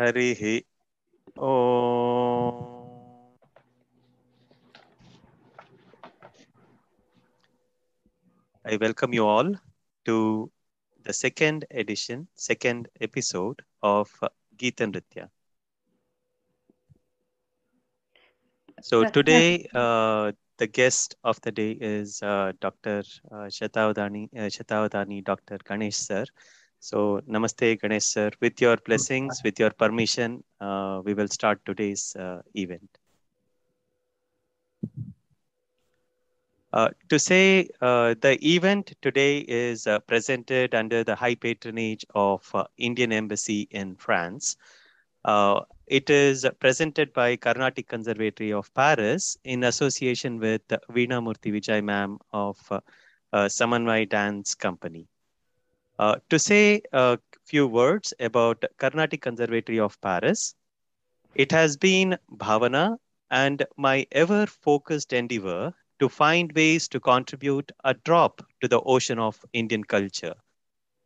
हरिः ॐ I welcome you all to the second edition, second episode of uh, Geeta Nritya. So Yes, today, uh, the guest of the day is uh, Dr. Uh, Shatavadani, uh, Shatavadani Dr. Ganesh sir. So namaste Ganesh sir. With your blessings, with your permission, uh, we will start today's uh, event. Uh, to say uh, the event today is uh, presented under the high patronage of uh, Indian Embassy in France. It is presented by Carnatic Conservatory of Paris in association with Veena Murthy Vijay ma'am of Samanvai Dance Company. Uh, to say a few words about Carnatic Conservatory of Paris, it has been Bhavana and my ever focused endeavor to find ways to contribute a drop to the ocean of Indian culture.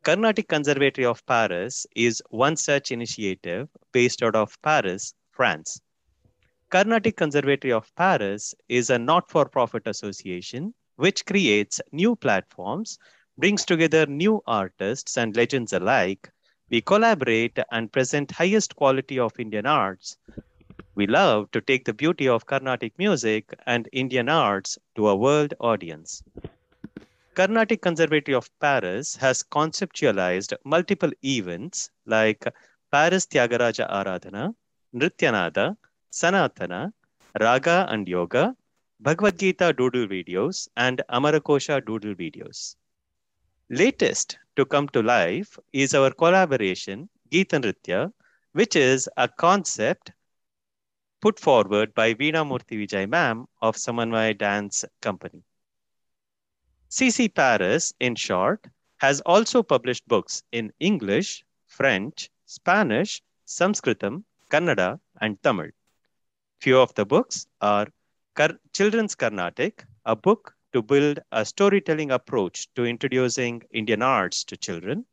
Carnatic Conservatory of Paris is one such initiative based out of Paris, France. Carnatic Conservatory of Paris is a not for profit association which creates new platforms, brings together new artists and legends alike. We collaborate and present highest quality of Indian arts we love to take the beauty of Carnatic music and Indian arts to a world audience. Carnatic Conservatory of Paris has conceptualized multiple events like Paris Tyagaraja Aradhana, Nrityanada, Sanatana, Raga and Yoga, Bhagavad Gita doodle videos, and Amarakosha doodle videos. Latest to come to life is our collaboration, Geeta Nritya, which is a concept put forward by Veena Murthy Vijay ma'am of Samanvay Dance Company. CC Paris, in short, has also published books in English, French, Spanish, Sanskritam, Kannada, and Tamil. Few of the books are Children's Carnatic, a book to build a storytelling approach to introducing Indian arts to children,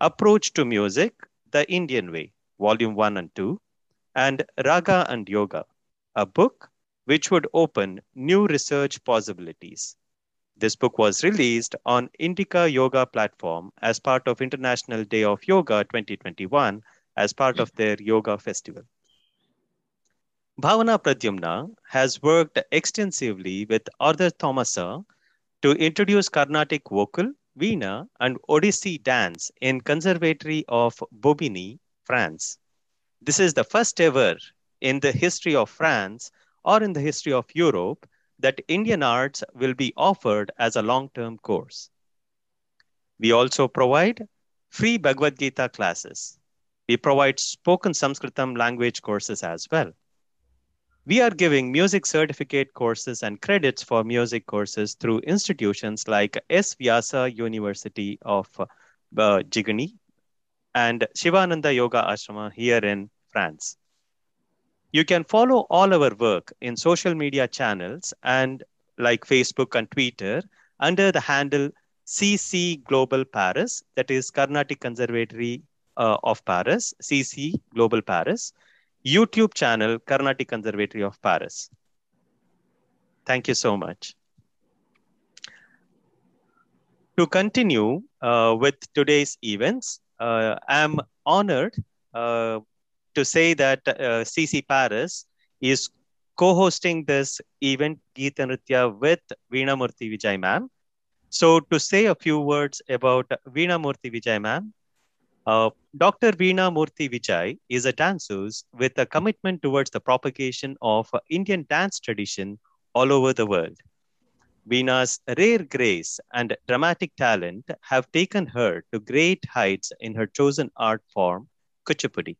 Approach to Music, The Indian Way, Volume 1 and 2, and Raga and Yoga, a book which would open new research possibilities. This book was released on Indica Yoga platform as part of International Day of Yoga 2021 as part of their yoga festival. Bhavana Pradyumna has worked extensively with Arthur Thomasa to introduce Carnatic vocal, Veena, and Odissi dance in Conservatory of Bobigny, France. This is the first ever in the history of France or in the history of Europe that Indian arts will be offered as a long term course. We also provide free Bhagavad Gita classes. We provide spoken Sanskritam language courses as well. We are giving music certificate courses and credits for music courses through institutions like S. Vyasa University of uh, Jigani and Shivananda Yoga Ashrama here in France. You can follow all our work in social media channels and like Facebook and Twitter under the handle CC Global Paris, that is Carnatic Conservatory uh, of Paris, CC Global Paris, YouTube channel Carnatic Conservatory of Paris. Thank you so much. To continue uh, with today's events, uh, I'm honored uh, to say that uh, CC Paris is co-hosting this event Nritya with Veena Murthy Vijay ma'am. So to say a few words about Veena Murthy Vijay ma'am, uh, Dr. Veena Murthy Vijay is a dancer with a commitment towards the propagation of Indian dance tradition all over the world. Veena's rare grace and dramatic talent have taken her to great heights in her chosen art form, Kuchipudi.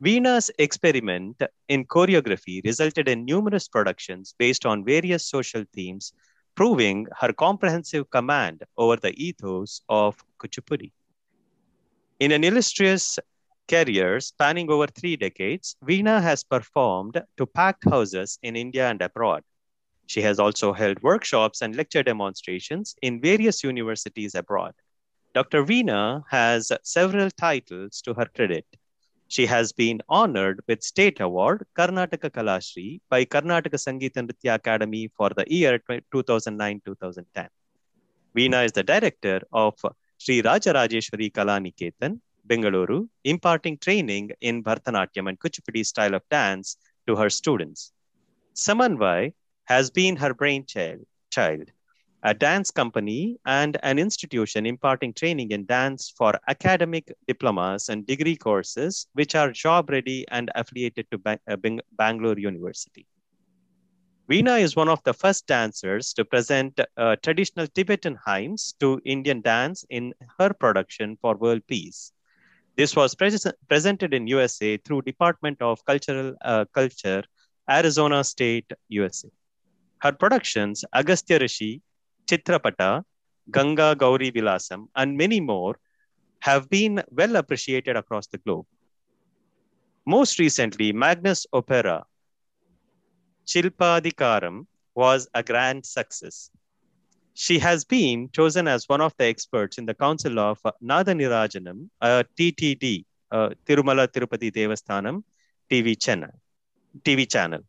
Veena's experiment in choreography resulted in numerous productions based on various social themes, proving her comprehensive command over the ethos of Kuchipudi. In an illustrious career spanning over three decades, Veena has performed to packed houses in India and abroad. She has also held workshops and lecture demonstrations in various universities abroad. Dr. Veena has several titles to her credit She has been honored with state award Karnataka Kalashri by Karnataka Sangeeta Nritya Academy for the year 2009-2010. Veena is the director of Sri Rajarajeshwari Kalaniketan, Bengaluru, imparting training in Bharatanatyam and Kuchipudi style of dance to her students. Samanvai has been her brainchild, child, a dance company and an institution imparting training in dance for academic diplomas and degree courses, which are job ready and affiliated to uh, Bangalore University. Veena is one of the first dancers to present uh, traditional Tibetan hymns to Indian dance in her production for World Peace. This was pre- presented in USA through Department of Cultural uh, Culture, Arizona State, USA. Her productions, Agastya Rishi, Chitrapata, Ganga Gauri Vilasam, and many more have been well appreciated across the globe. Most recently, Magnus Opera, Chilpadikaram, was a grand success. She has been chosen as one of the experts in the Council of Nadanirajanam, a TTD, uh, Tirumala Tirupati Devasthanam TV channel. TV channel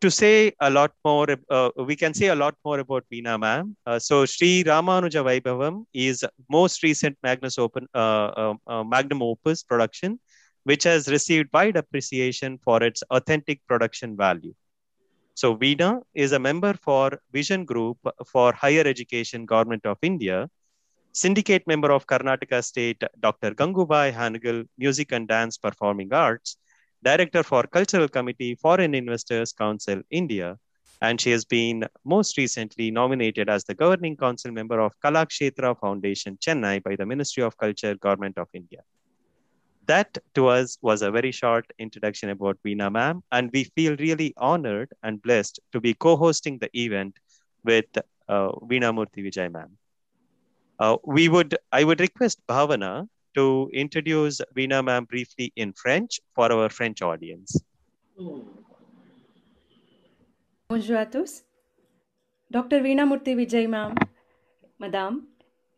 to say a lot more, uh, we can say a lot more about Veena ma'am. Uh, so Sri Ramanuja Vaibhavam is most recent Magnus Open, uh, um, uh, Magnum Opus production, which has received wide appreciation for its authentic production value. So Veena is a member for Vision Group for Higher Education Government of India, syndicate member of Karnataka State Dr. Gangubai Hanagal Music and Dance Performing Arts, Director for Cultural Committee, Foreign Investors Council, India, and she has been most recently nominated as the governing council member of Kalakshetra Foundation, Chennai, by the Ministry of Culture, Government of India. That to us was a very short introduction about Veena ma'am, and we feel really honored and blessed to be co-hosting the event with uh, Veena Murthy Vijay ma'am. Uh, we would, I would request Bhavana to introduce Veena ma'am briefly in French for our French audience. Bonjour à tous. Dr Veena Murthy Vijay ma'am, madame,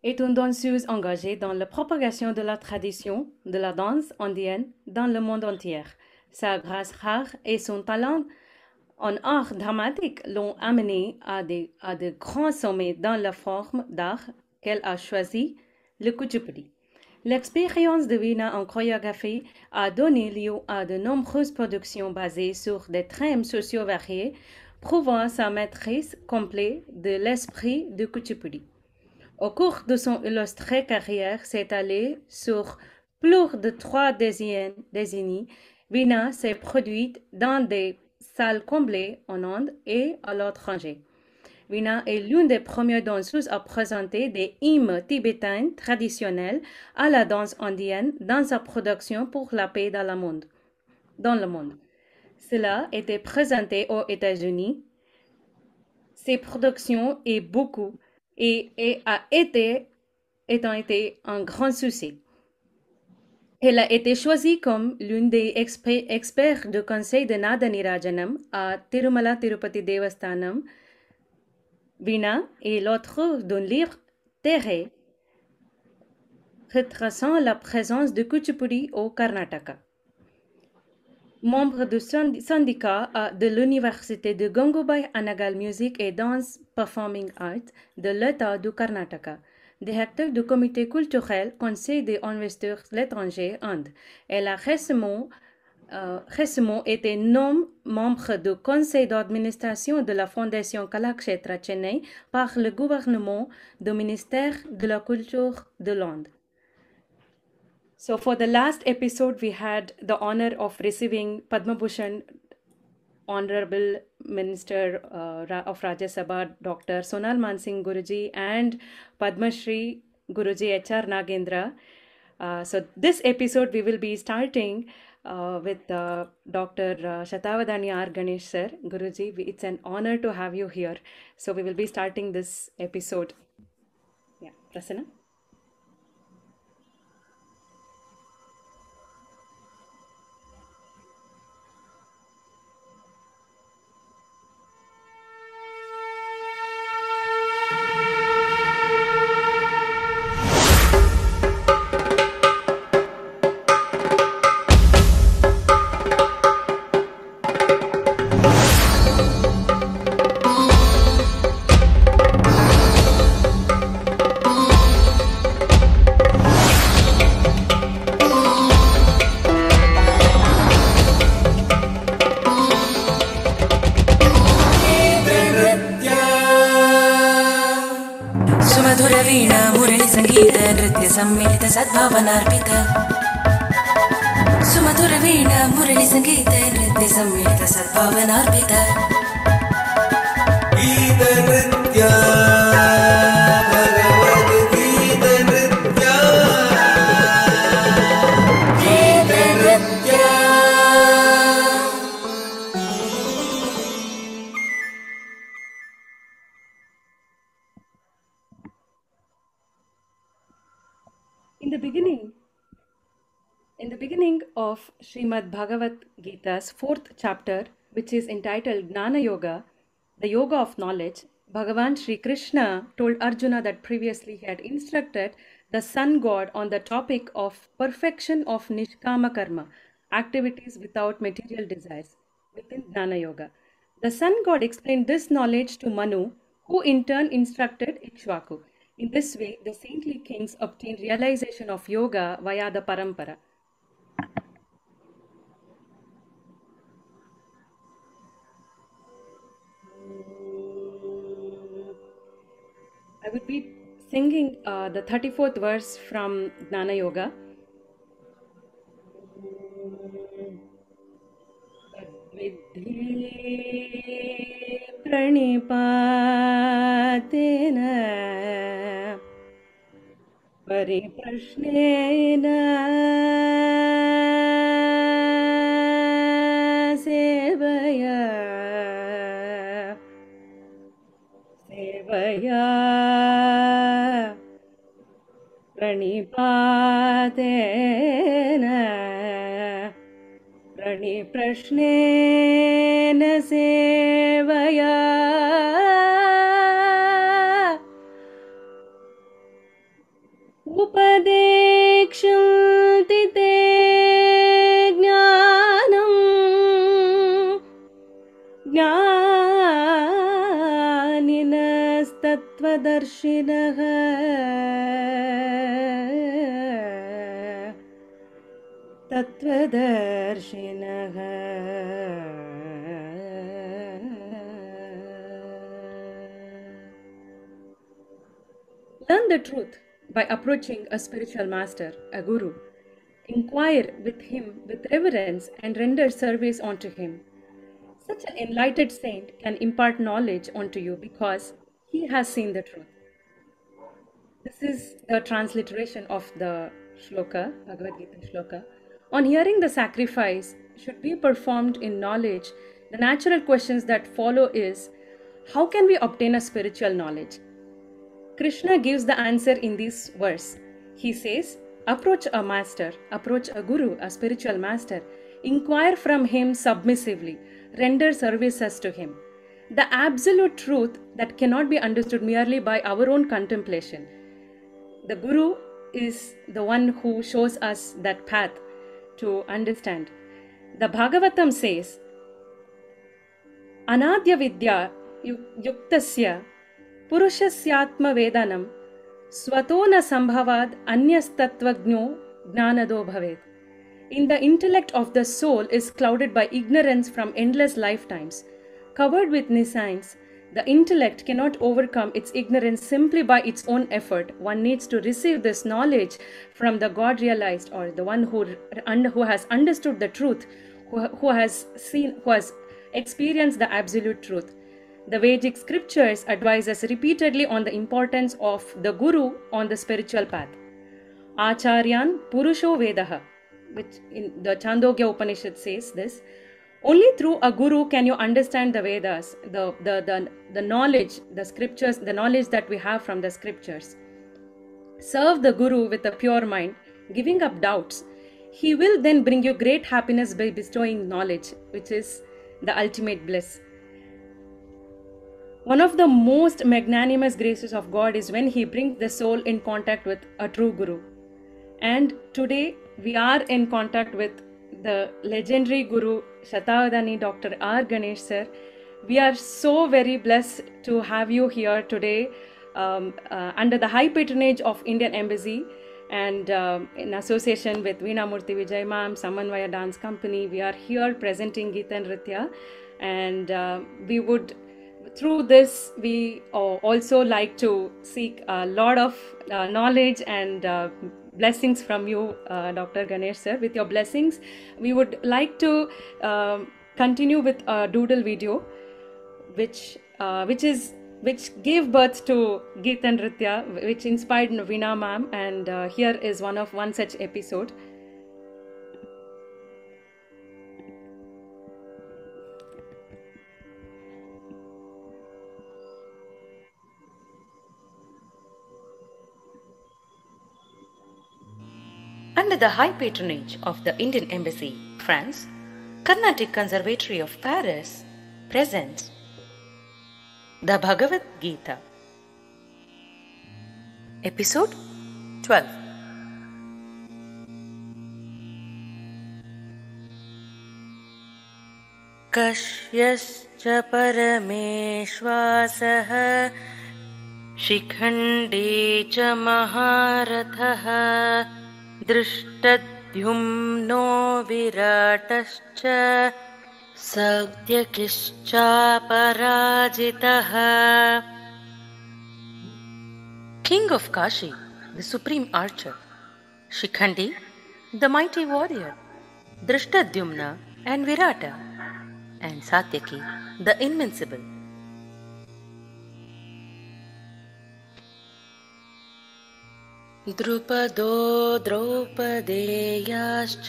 est une danseuse engagée dans la propagation de la tradition de la danse indienne dans le monde entier. Sa grâce rare et son talent en art dramatique l'ont amenée à, à de grands sommets dans la forme d'art qu'elle a choisi, le kuchipudi. L'expérience de Veena en chorégraphie a donné lieu à de nombreuses productions basées sur des thèmes sociaux variés, prouvant sa maîtrise complète de l'esprit du Kuchipudi. Au cours de son illustrée carrière s'étalée sur plus de trois décennies, Veena s'est produite dans des salles comblées en Inde et à l'étranger. Veena est l'une des premières danseuses à présenter des hymnes tibétains traditionnels à la danse indienne dans sa production pour la paix dans le monde. Dans le monde. Cela était présenté aux États-Unis. Ces productions est beaucoup et, et a été étant été un grand succès. Elle a été choisie comme l'une des experts du conseil de Nadanirajanam à Tirumala Tirupati Devasthanam Veena est l'autre d'un livre terré retraçant la présence de Kuchipudi au Karnataka. Membre du syndicat de l'Université de Gangubai Anagal Music et Dance Performing Arts de l'État du Karnataka, directeur du comité culturel Conseil des investisseurs l'étranger Inde. Elle a récemment euh, été nommé membre du conseil d'administration de la Fondation Kalakshetra Chennai par le gouvernement du ministère de la Culture de l'Inde. So for the last episode, we had the honor of receiving Padma Bhushan Honorable Minister uh, of Rajya Sabha, Dr. Sonal Mansingh Guruji and Padma Shri Guruji H.R. Nagendra. Uh, so this episode, we will be starting uh, with uh, Dr. Uh, Shatavadani R. Ganesh sir. Guruji, it's an honor to have you here. So we will be starting this episode. Yeah, Prasanna. सम्मिलित सद्भावनार्पित। सुमधुरवीण मुरलीसङ्गीत नृत्य सम्मिलित सद्भावनार्पित। Bhagavad Gita's fourth chapter, which is entitled Gnana Yoga, the yoga of knowledge, Bhagavan Sri Krishna told Arjuna that previously he had instructed the sun god on the topic of perfection of Nishkama Karma, activities without material desires, within Gnana Yoga. The sun god explained this knowledge to Manu, who in turn instructed Ikshvaku. In this way, the saintly kings obtained realization of yoga via the parampara. I would be singing uh, the 34th verse from Gnana Yoga. प्रणिपातेन परिप्रश्नेन सेवया सेवया प्रणिपातेन प्रणिप्रश्नेन सेवया उपदेक्षन्ति ज्ञानिनस्तत्त्वदर्शिनः तत्त्वदर्शिनः Learn the truth by approaching a spiritual master, a guru. Inquire with him with reverence and render service unto him. Such an enlightened saint can impart knowledge unto you because he has seen the truth. This is the transliteration of the shloka, Bhagavad Gita shloka. On hearing the sacrifice should be performed in knowledge, the natural questions that follow is how can we obtain a spiritual knowledge? Krishna gives the answer in this verse. He says, Approach a master, approach a guru, a spiritual master, inquire from him submissively, render services to him. The absolute truth that cannot be understood merely by our own contemplation the Guru is the one who shows us that path to understand. The Bhagavatam says, Anadya Vidya Yuktasya Purushasyaatma Vedanam Swatona Sambhavad Anyastatvagno Gnanado Bhavet. In the intellect of the soul is clouded by ignorance from endless lifetimes, covered with nisans, the intellect cannot overcome its ignorance simply by its own effort. One needs to receive this knowledge from the God realized or the one who, who has understood the truth, who, who has seen, who has experienced the absolute truth. The Vedic scriptures advise us repeatedly on the importance of the Guru on the spiritual path. Acharyan Purusho Vedaha, which in the Chandogya Upanishad says this. Only through a guru can you understand the Vedas, the, the, the, the knowledge, the scriptures, the knowledge that we have from the scriptures. Serve the guru with a pure mind, giving up doubts. He will then bring you great happiness by bestowing knowledge, which is the ultimate bliss. One of the most magnanimous graces of God is when He brings the soul in contact with a true Guru. And today we are in contact with the legendary Guru Shatavadani Dr. R. Ganesh sir. We are so very blessed to have you here today um, uh, under the high patronage of Indian Embassy and um, in association with Veena Murthy Vijay Ma'am, Samanvaya Dance Company. We are here presenting Geeta Nritya and uh, we would through this, we uh, also like to seek a lot of uh, knowledge and uh, blessings from you, uh, Dr. Ganesh sir. With your blessings, we would like to um, continue with a doodle video, which uh, which is which gave birth to Geet and Nritya, which inspired Veena ma'am, and uh, here is one of one such episode. The high patronage of the Indian Embassy, France, Carnatic Conservatory of Paris presents the Bhagavad Gita. Episode 12 कश्यश्च परमेश्वासः Shikhandi च महारथः दृष्टद्युम्नो सद्यकिश्चापराजितः King of Kashi, the supreme archer, Shikhandi, the mighty warrior, Drishtadyumna and Virata, and Satyaki, the invincible. द्रुपदो द्रौपदेयाश्च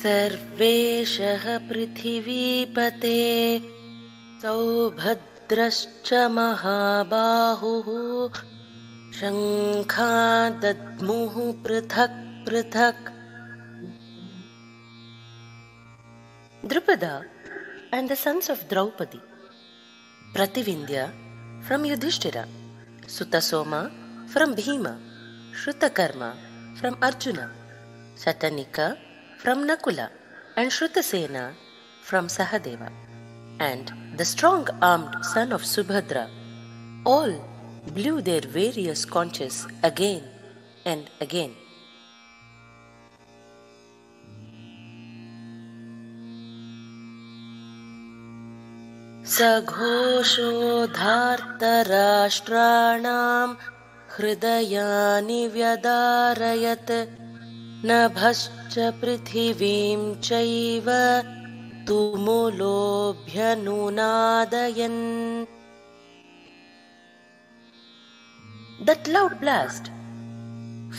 सर्वेशः पृथिवीपते सौभद्रश्च महाबाहुः शङ्खादद्मुः पृथक् पृथक्। Drupada and the sons of Draupadi, Prativindya from Yudhishthira, Sutasoma from Bhima, Shrutakarma from Arjuna, Satanika from Nakula, and Shrutasena from Sahadeva, and the strong armed son of Subhadra, all blew their various conches again and again. सघोषोधार्तराष्ट्राणां हृदयानि व्यदारयत् नभश्च पृथिवीं चैव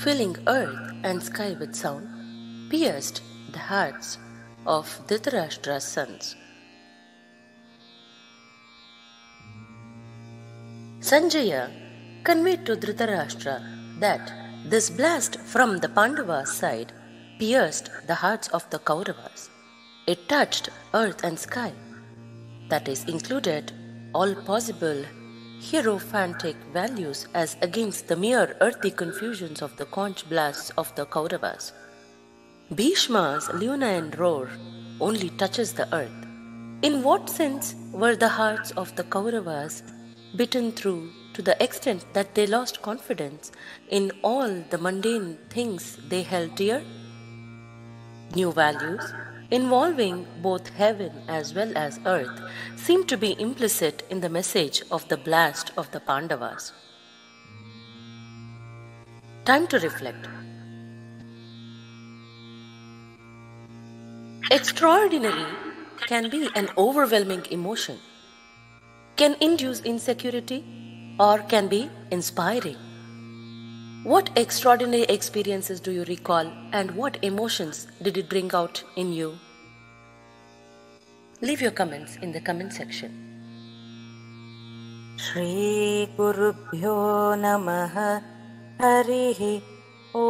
filling earth and sky with sound, pierced the hearts of Dhritarashtra's sons. Sanjaya conveyed to Dhritarashtra that this blast from the Pandavas' side pierced the hearts of the Kauravas. It touched earth and sky, that is, included all possible hierophantic values as against the mere earthy confusions of the conch blasts of the Kauravas. Bhishma's leonine roar only touches the earth. In what sense were the hearts of the Kauravas bitten through to the extent that they lost confidence in all the mundane things they held dear? New values, involving both heaven as well as earth, seem to be implicit in the message of the blast of the Pandavas. Time to reflect. Extraordinary can be an overwhelming emotion, can induce insecurity, or can be inspiring. What extraordinary experiences do you recall, and what emotions did it bring out in you? Leave your comments in the comment section. श्रीगुरुभ्यो नमः हरिः ॐ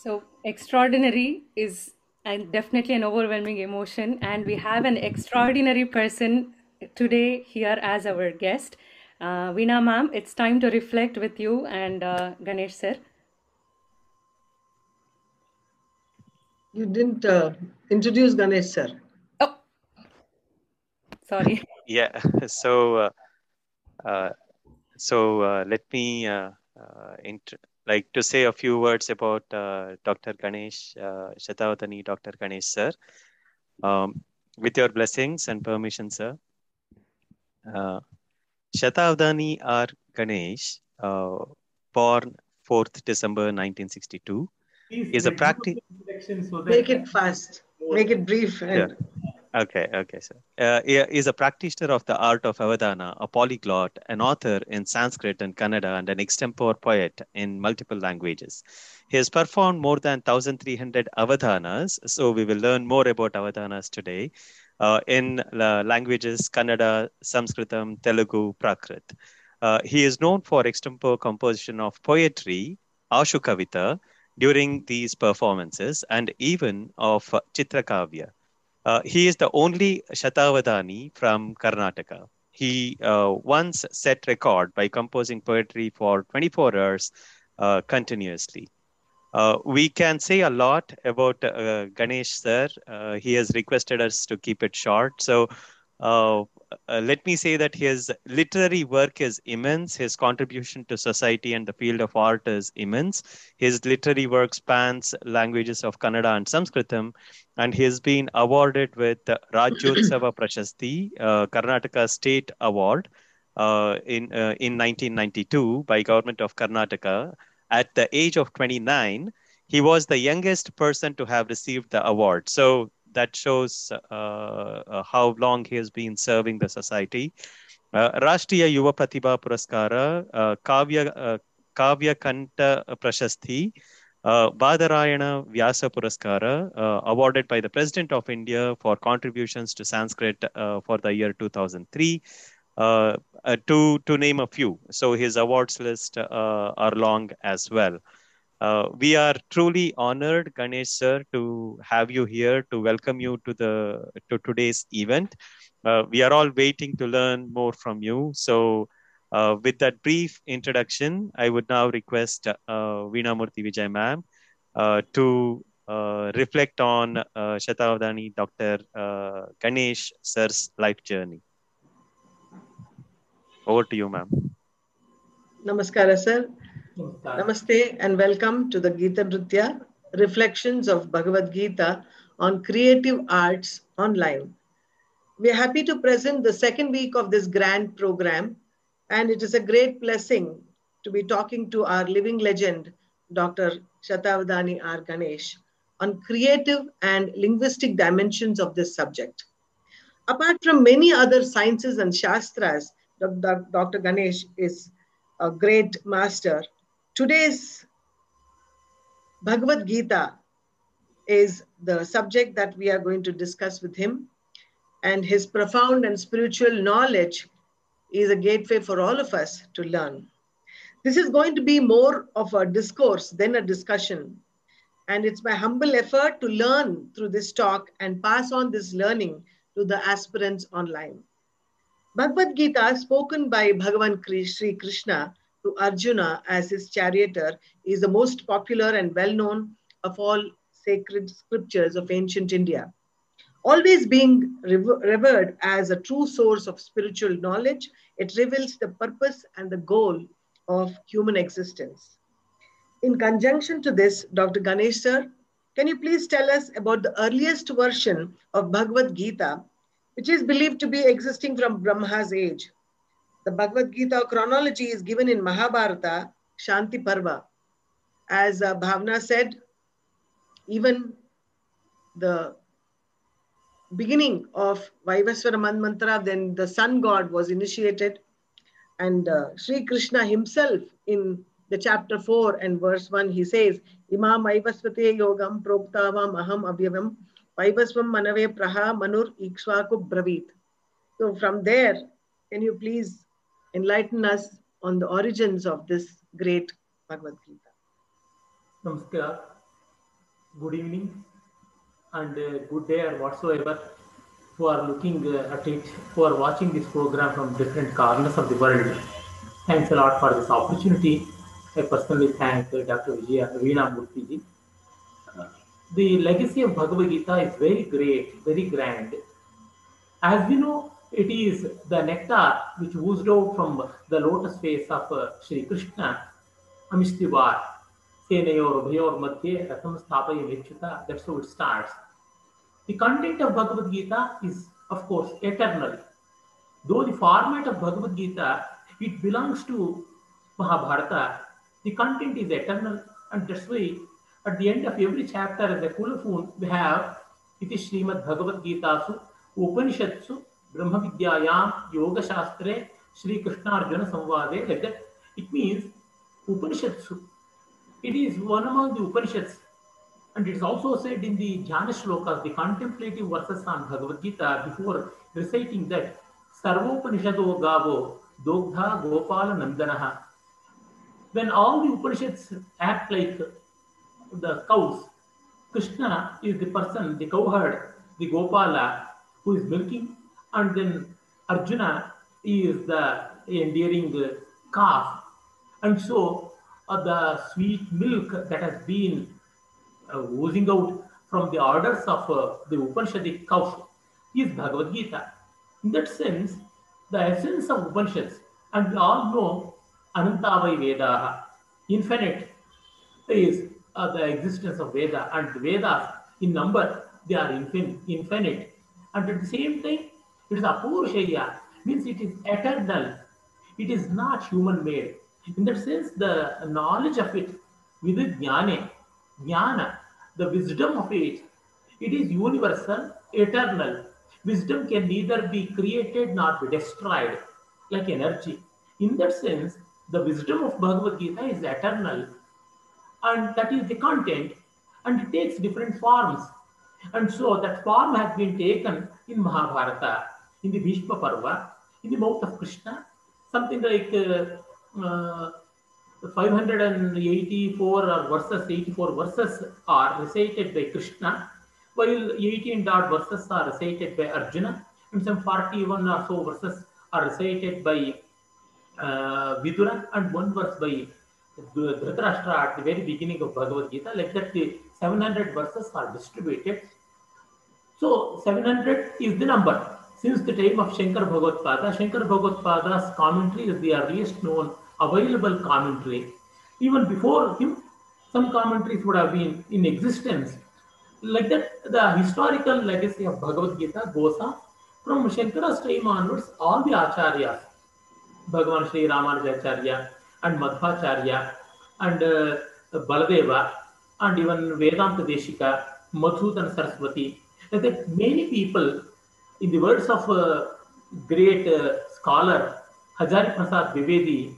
So, extraordinary is and definitely an overwhelming emotion, and we have an extraordinary person today here as our guest. Uh, Veena ma'am, it's time to reflect with you and uh, Ganesh sir. You didn't uh, introduce Ganesh, sir. Oh, sorry. Yeah. So, uh, uh, so uh, let me uh, uh, int- like to say a few words about uh, Dr. Ganesh uh, Shatavadani, Dr. Ganesh sir. Um, with your blessings and permission, sir. Uh, Shatavadani R. Ganesh, uh, born 4th December 1962, is a practice. Make it fast. Make it brief. And Okay, okay, sir. Uh, he is a practitioner of the art of Avadana, a polyglot, an author in Sanskrit and Kannada, and an extempore poet in multiple languages. He has performed more than 1,300 Avadanas, so we will learn more about Avadanas today uh, in uh, languages Kannada, Sanskritam, Telugu, Prakrit. Uh, he is known for extempore composition of poetry, Ashukavita, during these performances, and even of Chitrakavya. Uh, he is the only Shatavadani from Karnataka. He uh, once set record by composing poetry for 24 hours uh, continuously. Uh, we can say a lot about uh, Ganesh sir. He has requested us to keep it short. So uh, uh, let me say that his literary work is immense. His contribution to society and the field of art is immense. His literary work spans languages of Kannada and Sanskritam, and he has been awarded with Rajyotsava Prashasti, uh, Karnataka State Award, uh, in uh, in 1992 by government of Karnataka. At the age of 29, he was the youngest person to have received the award. So that shows uh, uh, how long he has been serving the society. Uh, Rashtriya Yuva Pratibha Puraskara, uh, Kavya, Kavya Kanta Prashasti, Badarayana Vyasa Puraskara, awarded by the President of India for contributions to Sanskrit for the year 2003, uh, uh, to, to name a few. So his awards list uh, we are truly honored, Ganesh sir, to have you here to welcome you to the to today's event. Uh, we are all waiting to learn more from you. So, uh, with that brief introduction, I would now request uh, Veena Murthy Vijay ma'am uh, to uh, reflect on uh, Shatavadani Dr. Uh, Ganesh sir's life journey. Over to you, ma'am. Namaskara, sir. Namaste and welcome to the Gita Nritya Reflections of Bhagavad Gita on Creative Arts Online. We are happy to present the second week of this grand program, and it is a great blessing to be talking to our living legend, Dr. Shatavadani R. Ganesh, on creative and linguistic dimensions of this subject. Apart from many other sciences and shastras, Dr. Ganesh is a great master Today's Bhagavad Gita is the subject that we are going to discuss with him. And his profound and spiritual knowledge is a gateway for all of us to learn. This is going to be more of a discourse than a discussion. And it's my humble effort to learn through this talk and pass on this learning to the aspirants online. Bhagavad Gita, spoken by Bhagavan Sri Krishna, to Arjuna as his charioteer is the most popular and well known of all sacred scriptures of ancient India. Always being revered as a true source of spiritual knowledge, it reveals the purpose and the goal of human existence. In conjunction to this, Dr. Ganesh sir, can you please tell us about the earliest version of Bhagavad Gita, which is believed to be existing from Brahma's age? The Bhagavad Gita chronology is given in Mahabharata, Shanti Parva. As uh, Bhavna said, even the beginning of Vaivasvata Manvantara, then the sun god was initiated. And uh, Sri Krishna himself in the chapter 4 and verse 1, he says, Imam Vaivasvate Yogam Proktavam Aham Abhyavam Vaivasvam Manave Praha Manur Ikshvaku Bravit. So from there, can you please enlighten us on the origins of this great Bhagavad Gita. Namaskar. Good evening and uh, good day or whatsoever who are looking uh, at it, who are watching this program from different corners of the world. Thanks a lot for this opportunity. I personally thank uh, Dr. Vijaya Veena Murthy the legacy of Bhagavad Gita is very great, very grand. As we know, it is the nectar which oozed out from the lotus face of uh, Sri Krishna, Amishtivar, Senayor, Bhayor, Madhye, Ratam Stapaya Mechyuta. That's how it starts. The content of Bhagavad Gita is, of course, eternal. Though the format of Bhagavad Gita, it belongs to Mahabharata, the content is eternal, and that's why at the end of every chapter as a colophon, we have it is Srimad Bhagavad Gita su Brahma Vidyayam Yoga Shastre Sri Krishna Arjuna Samvade like that. It means Upanishatsu. It is one Upanishads. And it is also said in the Jnana Shlokas, the contemplative verses on Bhagavad Gita, before reciting that Sarvopanishado Gavo Dogdha Gopala Nandanaha. When all the Upanishads act like the cows, Krishna is the person, the cowherd, the Gopala, who is milking, and then Arjuna is the endearing calf. And so uh, the sweet milk that has been uh, oozing out from the orders of uh, the Upanishadic cow is Bhagavad Gita. In that sense, the essence of Upanishads, and we all know Anantavai Vedaha, infinite is uh, the existence of Veda, and Vedas in number they are infin- infinite, and at the same time it is Apurusheya, means it is eternal, it is not human made. In that sense, the knowledge of it jnane, jnana, the wisdom of it, it is universal, eternal. Wisdom can neither be created nor be destroyed like energy. In that sense, the wisdom of Bhagavad Gita is eternal, and that is the content, and it takes different forms. And so that form has been taken in Mahabharata, in the Bhishma Parva, in the mouth of Krishna, something like uh, uh, 584 or verses, 84 verses are recited by Krishna, while 18 dot verses are recited by Arjuna, and some 41 or so verses are recited by uh, Vidura, and one verse by Dhritarashtra at the very beginning of Bhagavad Gita. Like that, the 700 verses are distributed. So 700 is the number. Since the time of Shankar Bhagavad Pada, Shankar Bhagavad Pada's commentary is the earliest known available commentary. Even before him, some commentaries would have been in existence. Like that, the historical legacy of Bhagavad Gita goes on from Shankara's time onwards, all the acharyas, Bhagavan Sri Ramanujacharya and Madhvacharya and uh, Baladeva and even Vedanta Deshika, Madhusudan Saraswati, like that many people, in the words of a great uh, scholar Hazari Prasad Dwivedi,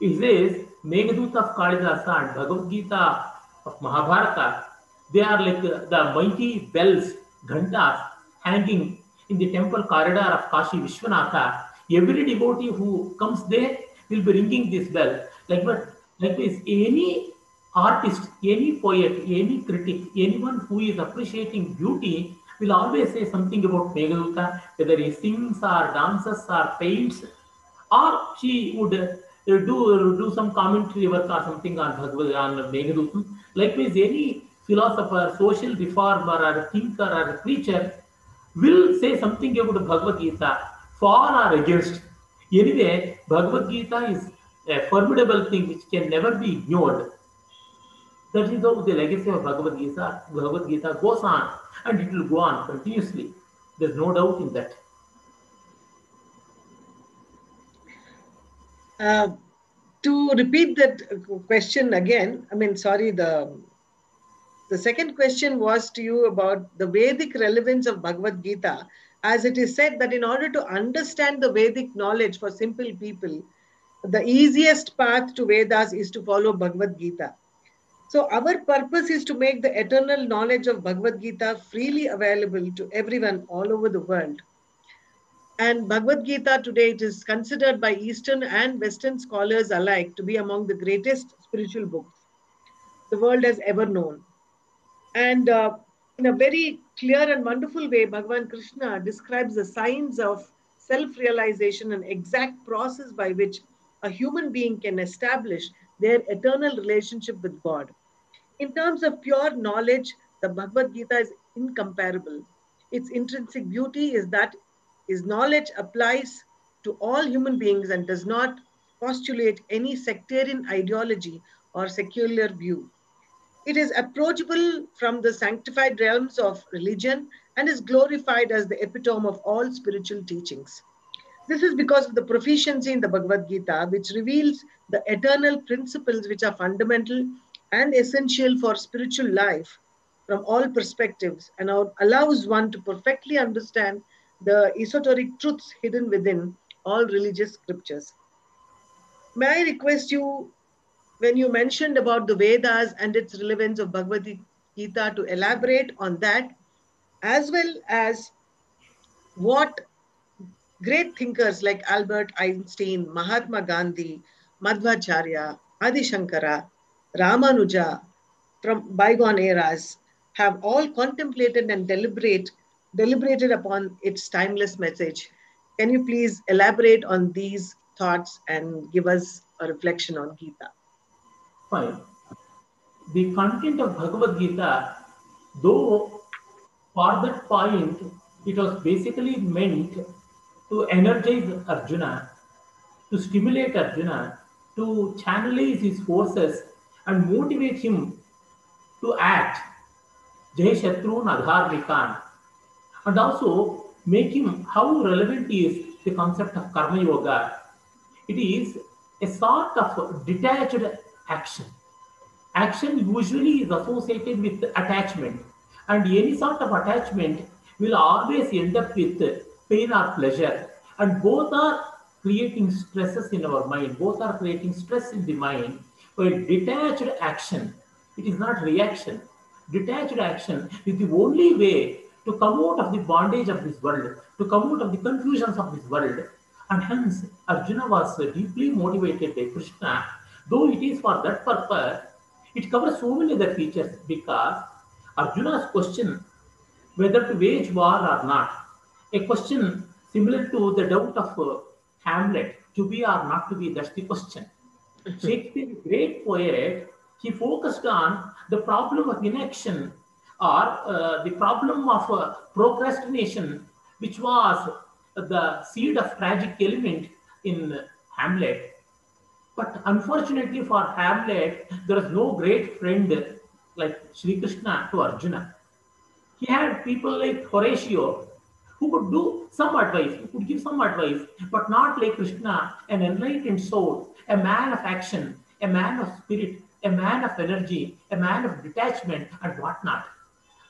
he says Meghdut of Kalidasa and Bhagavad Gita of Mahabharata, they are like uh, the mighty bells, ghantas, hanging in the temple corridor of Kashi Vishwanatha. Every devotee who comes there will be ringing this bell. Like but like this, any artist, any poet, any critic, anyone who is appreciating beauty will always say something about Meghaduta, whether he sings or dances or paints, or she would uh, do do some commentary work or something on Bhagavad on Meghadutam. Likewise, any philosopher, social reformer, or thinker, or preacher will say something about Bhagavad Gita for or against. Anyway, Bhagavad Gita is a formidable thing which can never be ignored. That is how the legacy of Bhagavad Gita, Bhagavad Gita goes on and it will go on continuously. There's no doubt in that. Uh, to repeat that question again, I mean, sorry, the the second question was to you about the Vedic relevance of Bhagavad Gita, as it is said that in order to understand the Vedic knowledge for simple people, the easiest path to Vedas is to follow Bhagavad Gita. So, our purpose is to make the eternal knowledge of Bhagavad Gita freely available to everyone all over the world. And Bhagavad Gita today it is considered by Eastern and Western scholars alike to be among the greatest spiritual books the world has ever known. And uh, in a very clear and wonderful way, Bhagavan Krishna describes the signs of self realization and exact process by which a human being can establish their eternal relationship with God. In terms of pure knowledge, the Bhagavad Gita is incomparable. Its intrinsic beauty is that His knowledge applies to all human beings and does not postulate any sectarian ideology or secular view. It is approachable from the sanctified realms of religion and is glorified as the epitome of all spiritual teachings. This is because of the proficiency in the Bhagavad Gita, which reveals the eternal principles which are fundamental and essential for spiritual life from all perspectives and allows one to perfectly understand the esoteric truths hidden within all religious scriptures. May I request you, when you mentioned about the Vedas and its relevance of Bhagavad Gita, to elaborate on that, as well as what great thinkers like Albert Einstein, Mahatma Gandhi, Madhvacharya, Adi Shankara, Ramanuja from bygone eras have all contemplated and deliberate, deliberated upon its timeless message. Can you please elaborate on these thoughts and give us a reflection on Gita? Fine. The content of Bhagavad Gita, though for that point, it was basically meant to energize Arjuna, to stimulate Arjuna, to channelize his forces and motivate him to act. Jai Shatrun Adharnikan. And also make him how relevant is the concept of Karma Yoga. It is a sort of detached action. Action usually is associated with attachment, and any sort of attachment will always end up with pain or pleasure, and both are creating stresses in our mind, both are creating stress in the mind. While detached action, it is not reaction. Detached action is the only way to come out of the bondage of this world, to come out of the confusions of this world. And hence, Arjuna was deeply motivated by Krishna, though it is for that purpose, it covers so many other features because Arjuna's question whether to wage war or not, a question similar to the doubt of uh, Hamlet, to be or not to be, that's the question. Shakespeare, great poet, he focused on the problem of inaction or uh, the problem of uh, procrastination, which was the seed of tragic element in Hamlet. But unfortunately for Hamlet, there is no great friend like Sri Krishna to Arjuna. He had people like Horatio who could do some advice, who could give some advice, but not like Krishna, an enlightened soul, a man of action, a man of spirit, a man of energy, a man of detachment, and whatnot.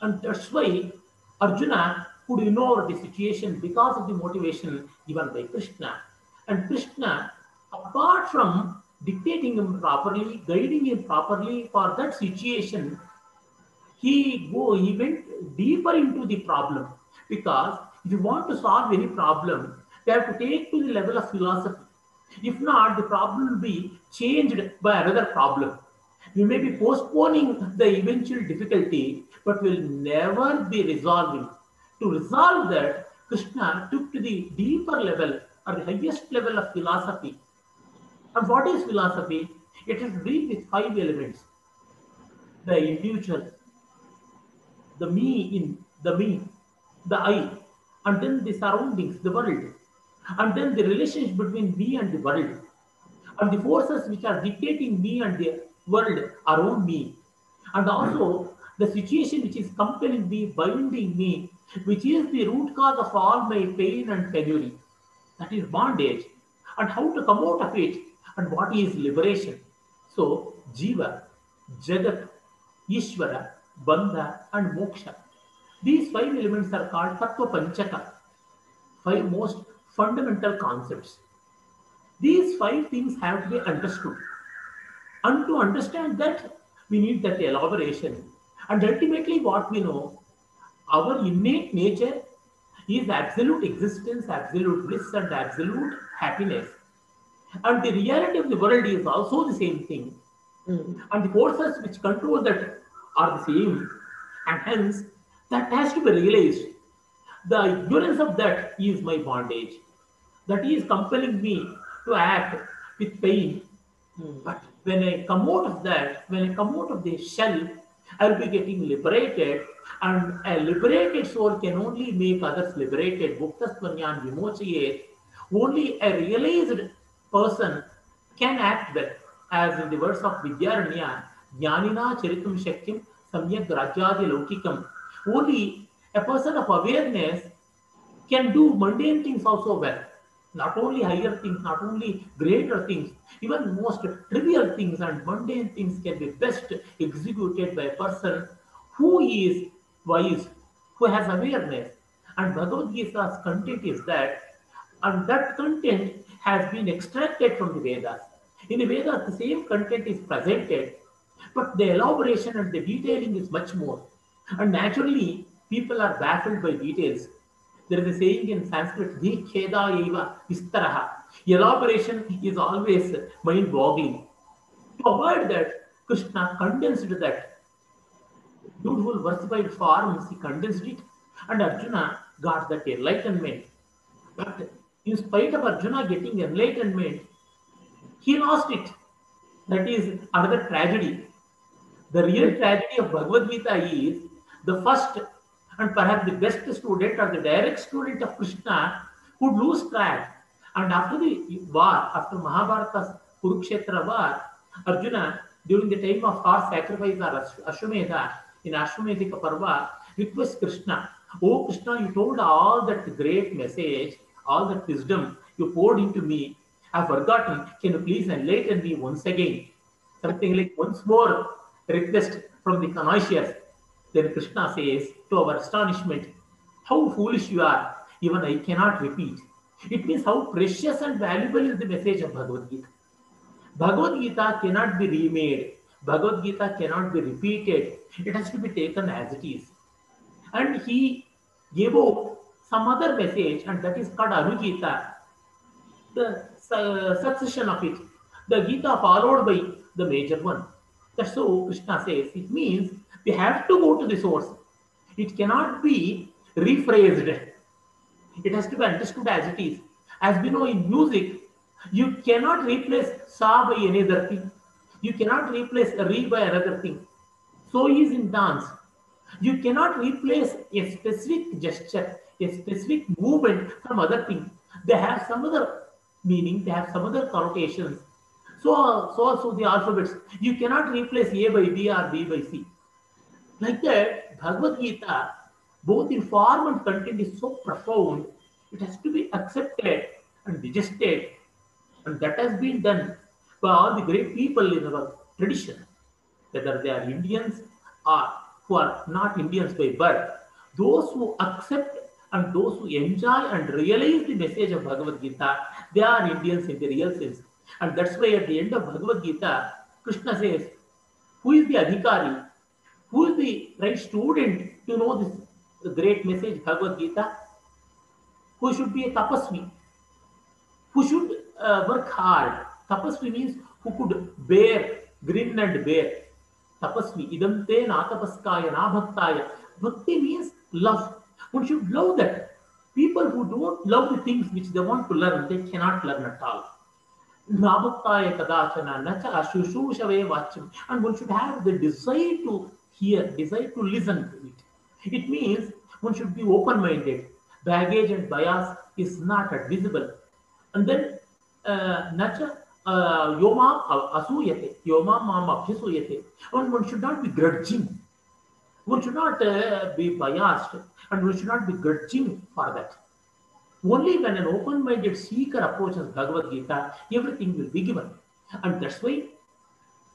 And that's why Arjuna could ignore the situation because of the motivation given by Krishna. And Krishna, apart from dictating him properly, guiding him properly for that situation, he go he went deeper into the problem because if you want to solve any problem, you have to take to the level of philosophy. If not, the problem will be changed by another problem. We may be postponing the eventual difficulty, but will never be resolving. To resolve that, Krishna took to the deeper level or the highest level of philosophy. And what is philosophy? It is deal with five elements the individual, the me in the me, the I, and then the surroundings, the world, and then the relationship between me and the world, and the forces which are dictating me and the world around me, and also the situation which is compelling me, binding me, which is the root cause of all my pain and penury. That is bondage, and how to come out of it, and what is liberation. So, Jiva, Jagat, Ishvara, Bandha, and Moksha. These five elements are called Tattva Panchaka, five most fundamental concepts. These five things have to be understood. And to understand that, we need that elaboration. And ultimately, what we know, our innate nature is absolute existence, absolute bliss, and absolute happiness. And the reality of the world is also the same thing. Hmm. And the forces which control that are the same. And hence, that has to be realized. The ignorance of that is my bondage. That is compelling me to act with pain. Hmm. But when I come out of that, when I come out of the shell, I'll be getting liberated, and a liberated soul can only make others liberated. Vimochayet. Only a realized person can act well. As in the words of Vidyaranya, Jnanina Charitam Shakyam Samyak Rajyadi Laukikam. Only a person of awareness can do mundane things also well. Not only higher things, not only greater things, even most trivial things and mundane things can be best executed by a person who is wise, who has awareness. And Bhagavad Gita's content is that, and that content has been extracted from the Vedas. In the Vedas, the same content is presented, but the elaboration and the detailing is much more. And naturally, people are baffled by details. There is a saying in Sanskrit, Dikheda eva vistaraha. Elaboration is always mind boggling. To avoid that, Krishna condensed that beautiful versified forms, he condensed it, and Arjuna got that enlightenment. But in spite of Arjuna getting enlightenment, he lost it. That is another tragedy. The real tragedy of Bhagavad Gita is the first and perhaps the best student or the direct student of Krishna would lose track. And after the war, after Mahabharata's Kurukshetra war, Arjuna, during the time of horse sacrifice Ashwamedha, in Ashwamedhika Parva, requests Krishna, Oh Krishna, you told all that great message, all that wisdom you poured into me. I've forgotten. Can you please enlighten me once again? Something like once more request from the connoisseurs. Then Krishna says, to our astonishment, How foolish you are, even I cannot repeat. It means how precious and valuable is the message of Bhagavad Gita. Bhagavad Gita cannot be remade, Bhagavad Gita cannot be repeated. It has to be taken as it is. And he gave out some other message, and that is called Anugita, the su- uh, succession of it. The Gita followed by the major one. That's so Krishna says. It means we have to go to the source. It cannot be rephrased. It has to be understood as it is. As we know in music, you cannot replace sa by any other thing. You cannot replace re by another thing. So is in dance. You cannot replace a specific gesture, a specific movement from other things. They have some other meaning, they have some other connotations. So, so also the alphabets. You cannot replace A by B or B by C. Like that, Bhagavad Gita, both in form and content, is so profound, it has to be accepted and digested. And that has been done by all the great people in our tradition, whether they are Indians or who are not Indians by birth. Those who accept and those who enjoy and realize the message of Bhagavad Gita, they are Indians in the real sense. And that's why at the end of Bhagavad Gita, Krishna says, Who is the Adhikari? Who is the right student to know this great message, Bhagavad Gita? Who should be a tapasvi? Who should uh, work hard? Tapasvi means who could bear, grin and bear. Tapasvi, idam te na tapaskaya na bhaktaya. Bhakti means love. One should love that. People who don't love the things which they want to learn, they cannot learn at all. Nabhaktaya kadachana nacha shushushave vacham. And one should have the desire to hear, desire to listen to it. It means one should be open-minded. Baggage and bias is not admissible. And then uh, nacha uh, yoma asuyate, yoma mam abhisuyate. And one should not be grudging. One should not uh, be biased and one should not be grudging for that. Only when an open-minded seeker approaches Bhagavad Gita, everything will be given. And that's why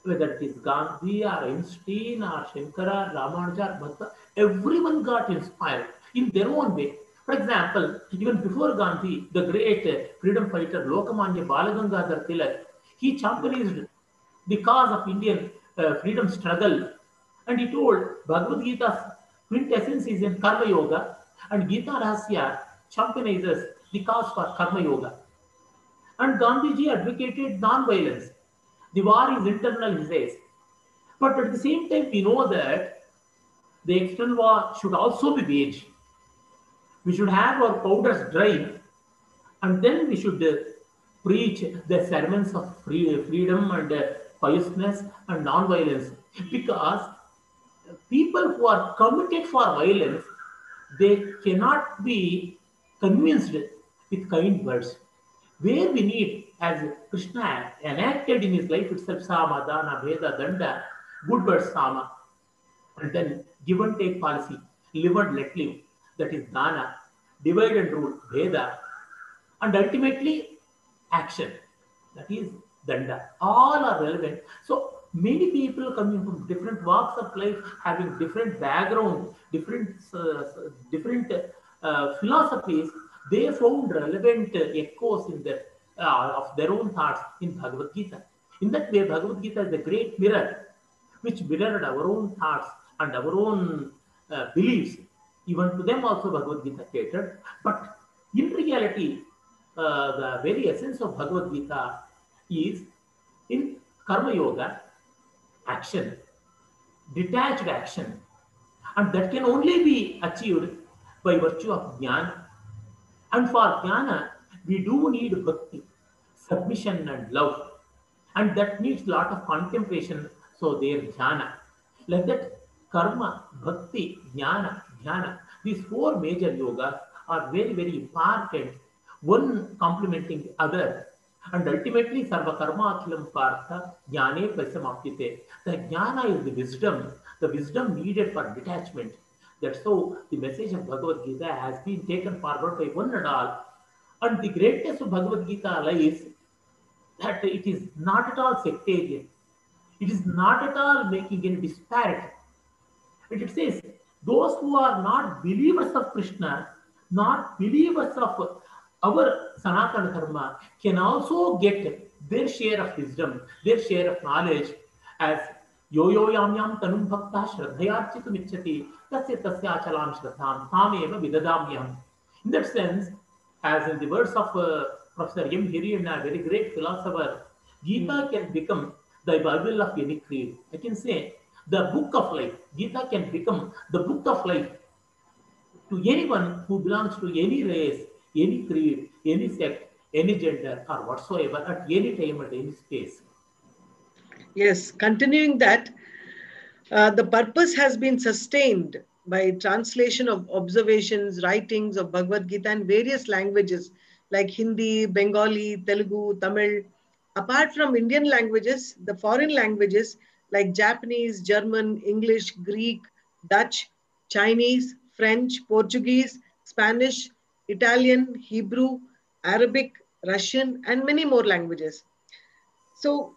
whether it is Gandhi or Einstein or Shankara, Ramanuja, Bhatta, everyone got inspired in their own way. For example, even before Gandhi, the great freedom fighter Lokamanya Balagangadhar Tilak, he championed the cause of Indian uh, freedom struggle. And he told Bhagavad Gita's quintessence is in Karma Yoga, and Gita Rahasya championizes the cause for Karma Yoga. And Gandhiji advocated non-violence. The war is internal, he. But at the same time, we know that the external war should also be waged. We should have our powders dry, and then we should uh, preach the sermons of free, freedom and uh, piousness and non-violence. Because people who are committed for violence, they cannot be convinced with kind words. Where we need, as Krishna enacted in his life itself, Sama, Dana, Bheda, Danda, good words, Sama, and then give and take policy, live and let live, that is Dana, divide and rule, Bheda, and ultimately action, that is Danda. All are relevant. So many people coming from different walks of life, having different background, different uh, different uh, philosophies, they found relevant echoes in their uh, of their own thoughts in Bhagavad Gita. In that way, Bhagavad Gita is a great mirror which mirrored our own thoughts and our own uh, beliefs. Even to them also Bhagavad Gita catered. But in reality, uh, the very essence of Bhagavad Gita is in Karma Yoga, action, detached action. And that can only be achieved by virtue of jnana. And for jnana, we do need bhakti, submission and love. And that needs lot of contemplation. So there jnana. Like that, karma, bhakti, jnana, jnana. These four major yogas are very, very important, one complementing the other. And ultimately, sarva karma akhilam partha jnane pasamapyate. The jnana is the wisdom, the wisdom needed for detachment. That's how the message of Bhagavad Gita has been taken forward by one and all. And the greatness of Bhagavad Gita lies that it is not at all sectarian. It is not at all making any disparity. And it says, those who are not believers of Krishna, not believers of our Sanatana Dharma, can also get their share of wisdom, their share of knowledge as यो यो याम याम तनुं भक्तः श्रद्धयार्चितुम् इच्छति तस्य तस्याचलां श्रद्धां तामेव विददाम्यहम् In that sense, as in the words of uh, Professor M. A very great philosopher, Gita can become the Bible of any creed. I can say the book of life. Gita can become the book of life to anyone who belongs to any race, any creed, any sect, any gender, or whatsoever, at any time, at any space. Yes, continuing that, uh, the purpose has been sustained by translation of observations, writings of Bhagavad Gita in various languages like Hindi, Bengali, Telugu, Tamil. Apart from Indian languages, the foreign languages like Japanese, German, English, Greek, Dutch, Chinese, French, Portuguese, Spanish, Italian, Hebrew, Arabic, Russian, and many more languages. So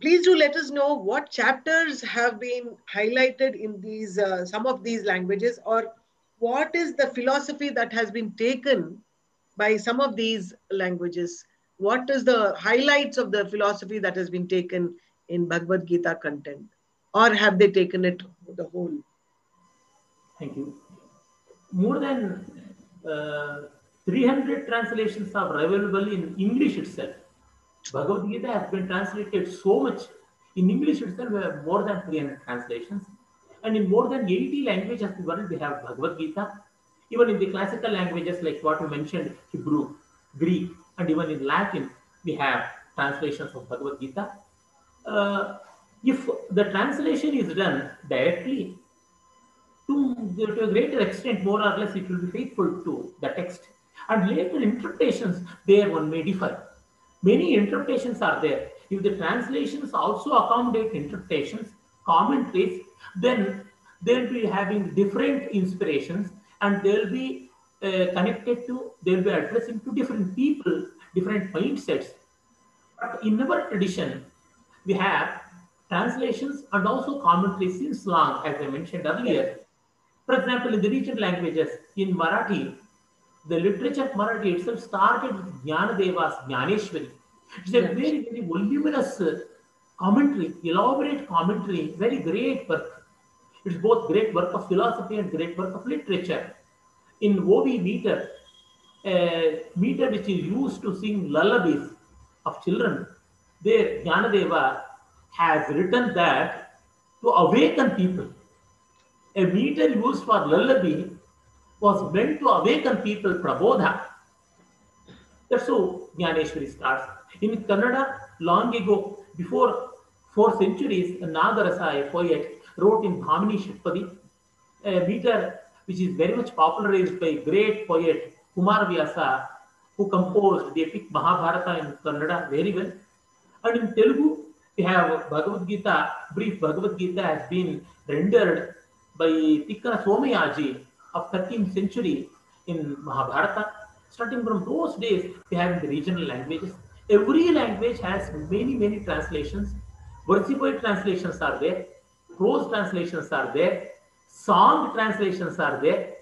please do let us know what chapters have been highlighted in these uh, some of these languages or what is the philosophy that has been taken by some of these languages what is the highlights of the philosophy that has been taken in bhagavad gita content or have they taken it the whole Thank you. More than uh, 300 translations are available in English itself. Bhagavad Gita has been translated so much. In English itself, we have more than 300 translations. And in more than 80 languages of the world, we have Bhagavad Gita. Even in the classical languages, like what you mentioned, Hebrew, Greek, and even in Latin, we have translations of Bhagavad Gita. Uh, if the translation is done directly, to, to a greater extent, more or less, it will be faithful to the text. And later interpretations, there one may differ. Many interpretations are there. If the translations also accommodate interpretations, commentaries, then they'll be having different inspirations and they'll be uh, connected to, they'll be addressing to different people, different mindsets. But in our tradition, we have translations and also commentaries since long, as I mentioned earlier. For example, in the regional languages, in Marathi, the literature of Marathi itself started with Jnanadeva's Jnaneshwari. It's a very, very voluminous uh, commentary, elaborate commentary, very great work. It's both great work of philosophy and great work of literature. In Ovi meter, a meter which is used to sing lullabies of children, there Jnanadeva has written that to awaken people. A meter used for lullaby was meant to awaken people, prabodha. That's how Jnaneshwari starts. In Kannada, long ago, before four centuries, Nagarasa, a poet, wrote in Bhamini Shatpadi, a meter which is very much popularized by great poet Kumar Vyasa, who composed the epic Mahabharata in Kannada very well. And in Telugu, we have Bhagavad Gita, brief Bhagavad Gita has been rendered by Tikkana Somayaji of 13th century in Mahabharata. Starting from those days, we have the regional languages. Every language has many, many translations. Versified translations are there, prose translations are there, song translations are there.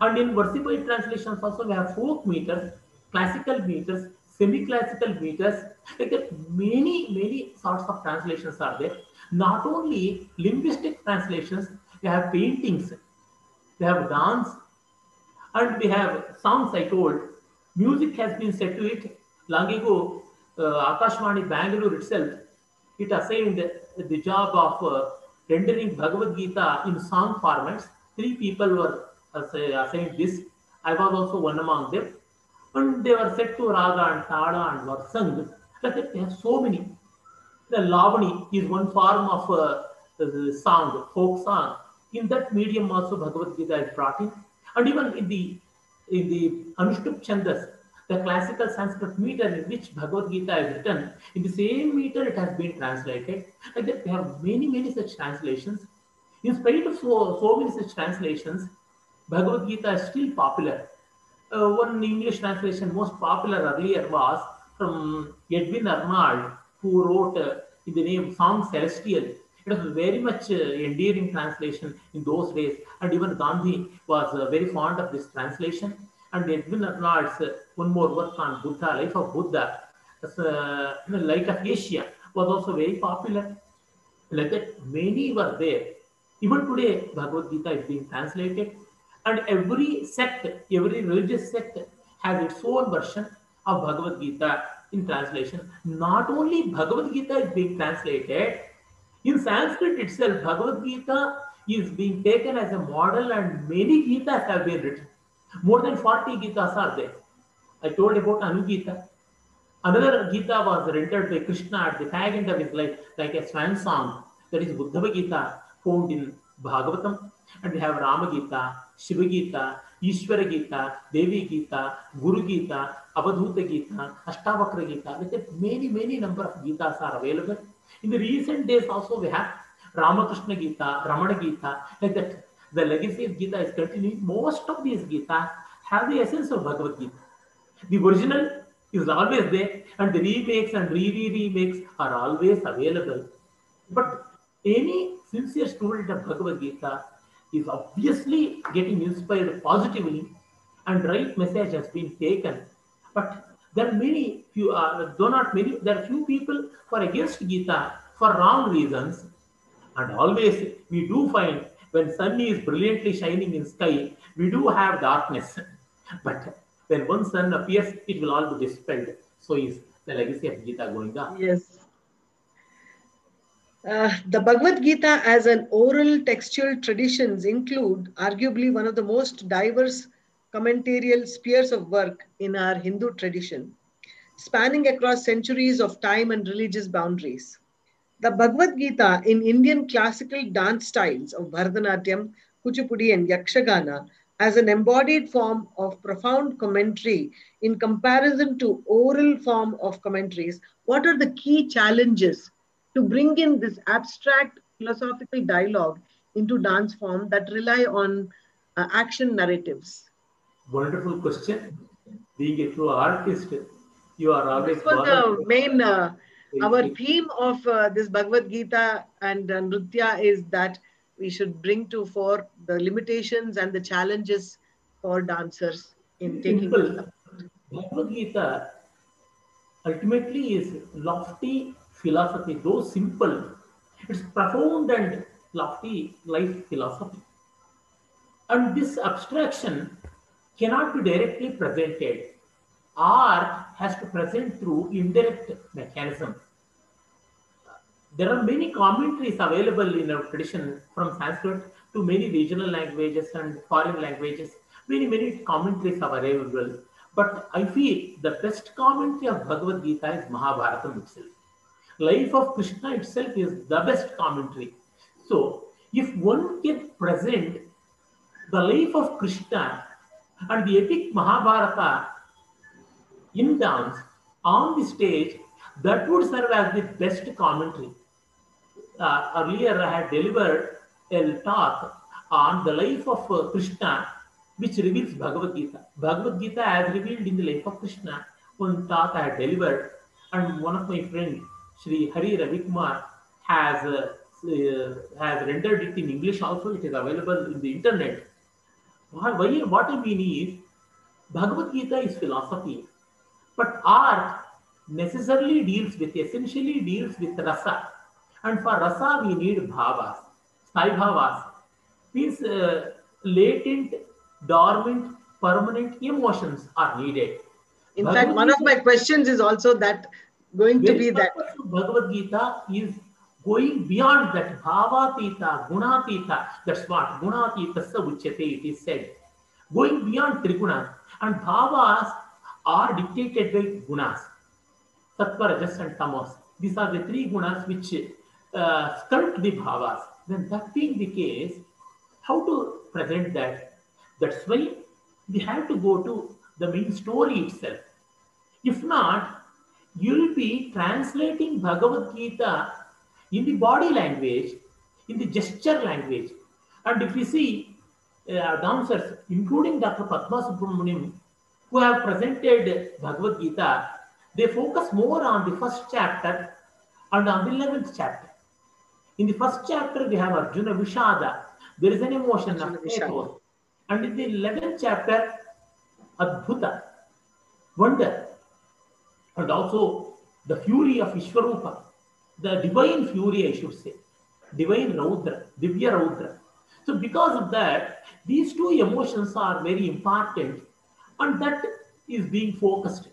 And in versified translations also we have folk meters, classical meters, semi-classical meters, like that many, many sorts of translations are there. Not only linguistic translations, we have paintings, we have dance, and we have songs I told. Music has been set to it. Long ago, uh, Akashvani Bangalore itself, it assigned the job of uh, rendering Bhagavad Gita in song formats. Three people were assi- assigned this. I was also one among them. And they were set to Raga and Tala and were sung. Like that, they have so many. The Lavani is one form of uh, song, folk song. In that medium also Bhagavad Gita is brought in. And even in the in the Anushtup Chandas, the classical Sanskrit meter in which Bhagavad Gita is written, in the same meter it has been translated. Like that, we have many, many such translations. In spite of so, so many such translations, Bhagavad Gita is still popular. Uh, one English translation most popular earlier was from Edwin Arnold, who wrote uh, in the name Song Celestial. It was very much uh, endearing translation in those days, and even Gandhi was uh, very fond of this translation. And Arnold's uh, one more work on Buddha, Life of Buddha, as, uh, the Light of Asia, was also very popular. Like that, many were there. Even today, Bhagavad Gita is being translated, and every sect, every religious sect has its own version of Bhagavad Gita in translation. Not only Bhagavad Gita is being translated, in Sanskrit itself, Bhagavad Gita is being taken as a model, and many Gitas have been written. More than 40 Gitas are there. I told about Anugita. Another Gita was rendered by Krishna at the fag end of his life, like a swan song. That is Uddhava Gita, found in Bhagavatam. And we have Rama Gita, Shiva Gita, Devi Gita, Guru Gita, Avadhuta Gita, Ashtavakra Gita. Like that, many, many number of Gitas are available. In the recent days also we have Ramakrishna Gita, Ramana Gita, like that. The legacy of Gita is continuing. Most of these Gitas have the essence of Bhagavad Gita. The original is always there, and the remakes and re-re-remakes are always available. But any sincere student of Bhagavad Gita is obviously getting inspired positively, and right message has been taken. But there are many, few, uh, though not many, there are few people who are against Gita for wrong reasons. And always we do find when sun is brilliantly shining in sky, we do have darkness. But when one sun appears, it will all be dispelled. So is the legacy of Gita going on. Yes. Uh, the Bhagavad Gita as an oral textual traditions include arguably one of the most diverse commentarial spheres of work in our Hindu tradition, spanning across centuries of time and religious boundaries. The Bhagavad Gita in Indian classical dance styles of Bharatanatyam, Kuchipudi, and Yakshagana as an embodied form of profound commentary in comparison to oral form of commentaries. What are the key challenges to bring in this abstract philosophical dialogue into dance form that rely on uh, action narratives? Wonderful question. Being a true artist, you are always This was the main, uh, our theme of uh, this Bhagavad Gita and uh, Nritya is that we should bring to fore the limitations and the challenges for dancers in taking Simple. Bhagavad Gita ultimately is lofty philosophy, though simple. It's profound and lofty life philosophy. And this abstraction cannot be directly presented or has to present through indirect mechanism. There are many commentaries available in our tradition from Sanskrit to many regional languages and foreign languages. Many, many commentaries are available. But I feel the best commentary of Bhagavad Gita is Mahabharata itself. Life of Krishna itself is the best commentary. So, if one can present the life of Krishna and the epic Mahabharata in dance on the stage, that would serve as the best commentary. Uh, earlier, I had delivered a talk on the life of uh, Krishna, which reveals Bhagavad Gita. Bhagavad Gita as revealed in the life of Krishna. One talk I had delivered, and one of my friends, Sri Hari Ravikumar, has uh, uh, has rendered it in English also. It is available in the internet. Why, why- what I mean is, Bhagavad Gita is philosophy, but art necessarily deals with, essentially deals with rasa. And for rasa, we need bhavas, sai bhavas, means uh, latent, dormant, permanent emotions are needed. In Bhagavad fact, one of my questions is also that going to be that. Bhagavad Gita is going beyond that bhavatita, gunatita. That's what gunatita uchyate, it is said. Going beyond trigunas. And bhavas are dictated by gunas. Sattva, Rajas and Tamas. These are the three gunas which uh, sculpt the bhavas. Then that being the case, how to present that? That's why we have to go to the main story itself. If not, you will be translating Bhagavad Gita in the body language, in the gesture language. And if you see uh, dancers, including Dr. Padma Subramaniam, who have presented Bhagavad Gita, they focus more on the first chapter and on the 11th chapter. In the first chapter, we have Arjuna Vishada. There is an emotion of pathos. And in the 11th chapter, Adbhuta, wonder, and also the fury of Vishwarupa, the divine fury, I should say, divine Raudra, Divya Raudra. So, because of that, these two emotions are very important, and that is being focused.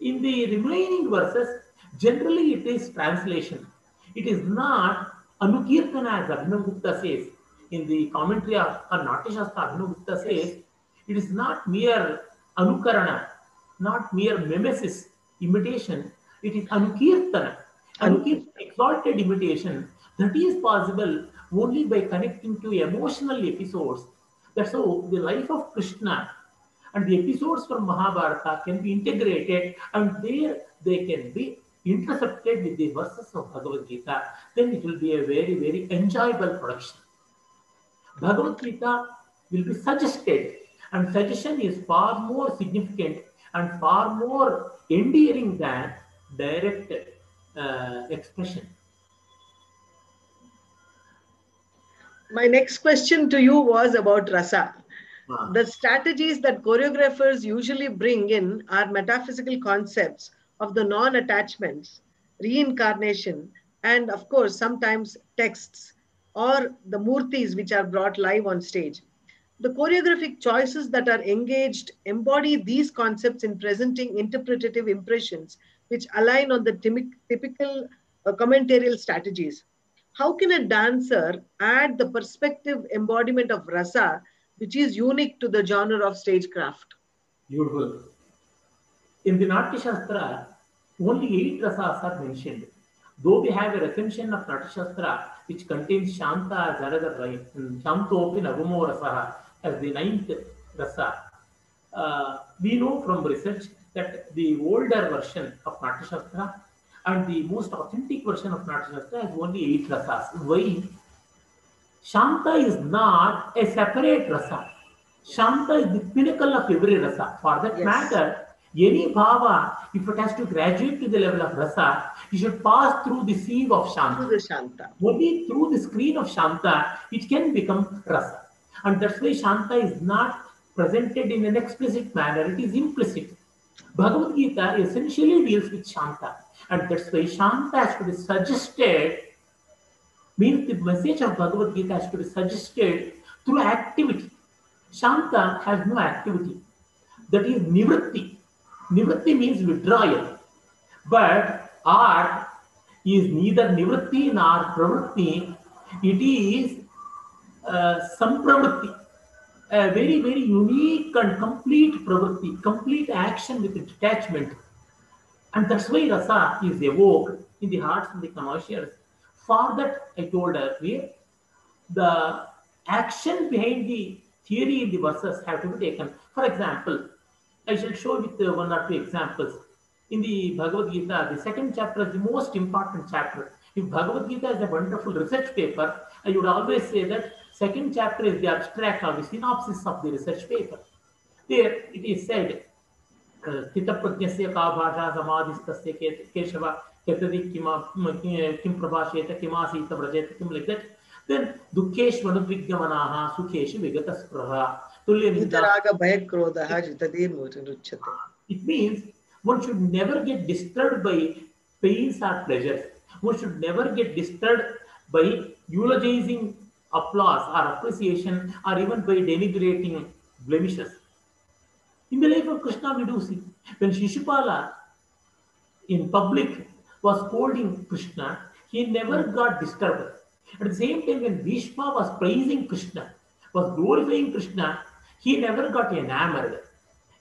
In the remaining verses, generally it is translation. It is not Anukirtana, as Abhinav Gupta says. In the commentary of or Natya Shastra, Abhinav Gupta says, it is not mere Anukarana, not mere mimesis, imitation. It is Anukirtana. Anukirtana, exalted imitation. That is possible only by connecting to emotional episodes. That's how the life of Krishna and the episodes from Mahabharata can be integrated and there they can be intercepted with the verses of Bhagavad Gita. Then it will be a very, very enjoyable production. Bhagavad Gita will be suggested, and suggestion is far more significant and far more endearing than direct uh, expression. My next question to you was about rasa. The strategies that choreographers usually bring in are metaphysical concepts of the non attachments, reincarnation, and of course, sometimes texts or the murtis which are brought live on stage. The choreographic choices that are engaged embody these concepts in presenting interpretative impressions which align on the typical uh, commentarial strategies. How can a dancer add the perspective embodiment of rasa, which is unique to the genre of stagecraft? Beautiful. In the Natya Shastra, only eight rasas are mentioned. Though we have a recension of Natya Shastra, which contains Shanta and Shantopi Navamo Rasaha as the ninth rasa. Uh, we know from research that the older version of Natya Shastra and the most authentic version of Natya Shastra has only eight rasas. Why? Shanta is not a separate rasa. Shanta is the pinnacle of every rasa. For that Yes. matter, any bhava, if it has to graduate to the level of rasa, you should pass through the sieve of Shanta. the Shanta. Only through the screen of Shanta, it can become rasa. And that's why Shanta is not presented in an explicit manner, it is implicit. Bhagavad Gita essentially deals with Shanta. And that's why Shanta has to be suggested, means the message of Bhagavad Gita has to be suggested through activity. Shanta has no activity. That is nivritti. Nivritti means withdrawal. But art is neither nivritti nor pravritti. It is uh, sampravritti. A very, very unique and complete pravritti, complete action with detachment. And that's why rasa is evoked in the hearts of the connoisseurs. For that, I told earlier, the action behind the theory in the verses have to be taken. For example, I shall show with uh, one or two examples. In the Bhagavad Gita, the second chapter is the most important chapter. If Bhagavad Gita is a wonderful research paper, I would always say that second chapter is the abstract or the synopsis of the research paper. There it is said, स्थितप्रज्ञस्य का भाषा समाधिस्तस्य के- केशव यतदि किमा किं प्रभाषेत किमासीत व्रजेत किं like that then दुःखेष्वनुद्विग्नमनाः सुखेषु विगतस्पृहा तुल्यनिन्दा Vitaraga Bhayakrodha Jitadir Ruchyate. it means one should never get disturbed by pains or pleasures. One should never get disturbed by eulogizing applause or appreciation or even by denigrating blemishes. In the life of Krishna, we do see when Shishupala in public was scolding Krishna, he never got disturbed. At the same time, when Bhishma was praising Krishna, was glorifying Krishna, he never got enamored.